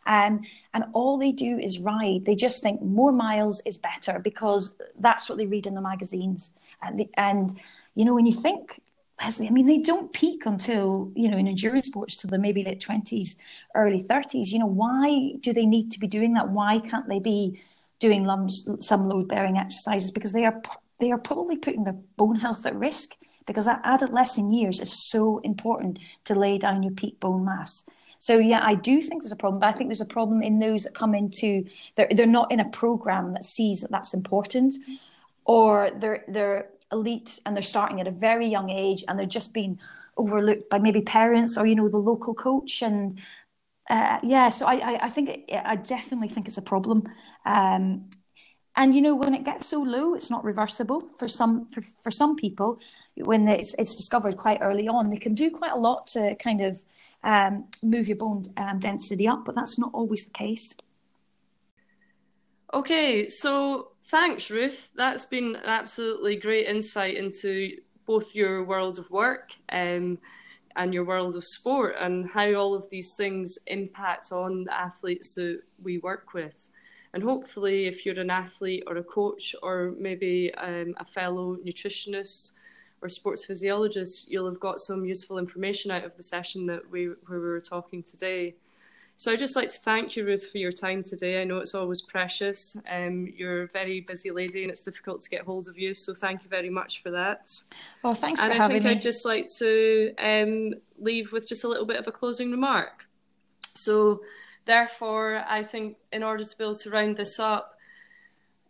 Um, and all they do is ride. They just think more miles is better because that's what they read in the magazines. And, the, and you know, when you think, Lesley, I mean, they don't peak until, you know, in endurance sports till the maybe late 20s, early 30s. You know, why do they need to be doing that? Why can't they be doing some load bearing exercises? Because they are, they are probably putting their bone health at risk because that adolescent years is so important to lay down your peak bone mass. So yeah, I do think there's a problem, but I think there's a problem in those that come into they're they're not in a program that sees that that's important, or they're they're elite and they're starting at a very young age and they're just being overlooked by maybe parents or you know the local coach and uh, yeah, so I, I, I think it, I definitely think it's a problem. Um, and you know when it gets so low, it's not reversible for some for, for some people. When it's it's discovered quite early on, they can do quite a lot to kind of um, move your bone um, density up, but that's not always the case. Okay, so thanks, Ruth. That's been an absolutely great insight into both your world of work um, and your world of sport and how all of these things impact on the athletes that we work with. And hopefully, if you're an athlete or a coach or maybe um, a fellow nutritionist or sports physiologist, you'll have got some useful information out of the session that we we were talking today. So I'd just like to thank you, Ruth, for your time today. I know it's always precious. Um, you're a very busy lady and it's difficult to get hold of you. So thank you very much for that. Well, thanks and for I having think me. I'd just like to um, leave with just a little bit of a closing remark. So therefore, I think in order to be able to round this up,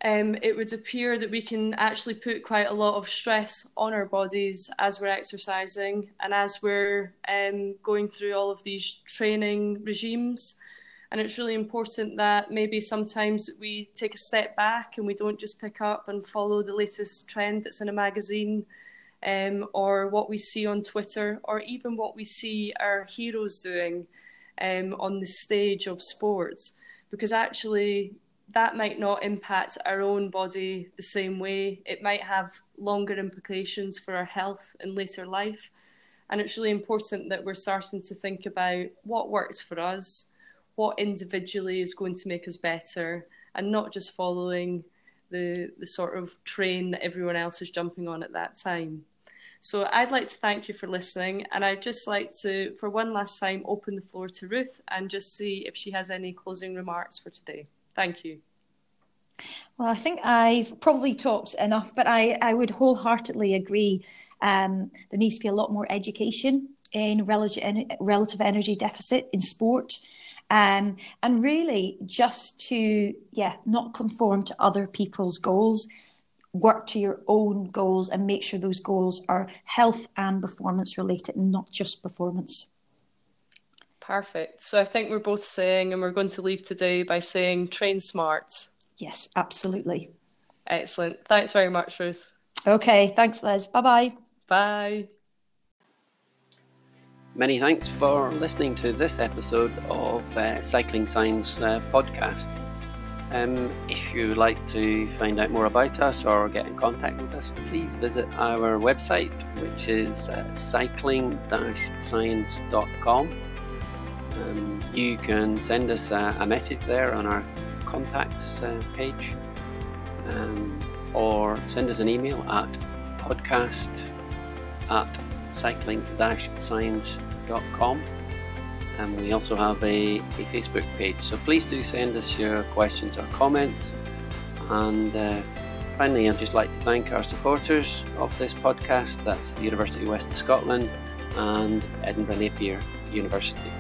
um, it would appear that we can actually put quite a lot of stress on our bodies as we're exercising and as we're um, going through all of these training regimes. And it's really important that maybe sometimes we take a step back and we don't just pick up and follow the latest trend that's in a magazine um, or what we see on Twitter or even what we see our heroes doing um, on the stage of sports. Because actually, that might not impact our own body the same way. It might have longer implications for our health in later life. And it's really important that we're starting to think about what works for us, what individually is going to make us better, and not just following the, the sort of train that everyone else is jumping on at that time. So I'd like to thank you for listening, and I'd just like to, for one last time, open the floor to Ruth and just see if she has any closing remarks for today. Thank you. Well, I think I've probably talked enough, but I, I would wholeheartedly agree. Um, there needs to be a lot more education in relative, relative energy deficit in sport. Um, and really just to, yeah, not conform to other people's goals, work to your own goals and make sure those goals are health and performance related, not just performance. Perfect. So I think we're both saying, and we're going to leave today by saying train smart. Yes, absolutely. Excellent. Thanks very much, Ruth. Okay, thanks, Les. Bye bye. Bye. Many thanks for listening to this episode of uh, Cycling Science uh, podcast. Um, if you would like to find out more about us or get in contact with us, please visit our website, which is uh, cycling science.com. Um, you can send us a, a, message there on our contacts uh, page um, or send us an email at podcast at cycling science.com and we also have a, a, Facebook page. So please do send us your questions or comments. And uh, finally, I'd just like to thank our supporters of this podcast that's the University of West of Scotland and Edinburgh Napier University.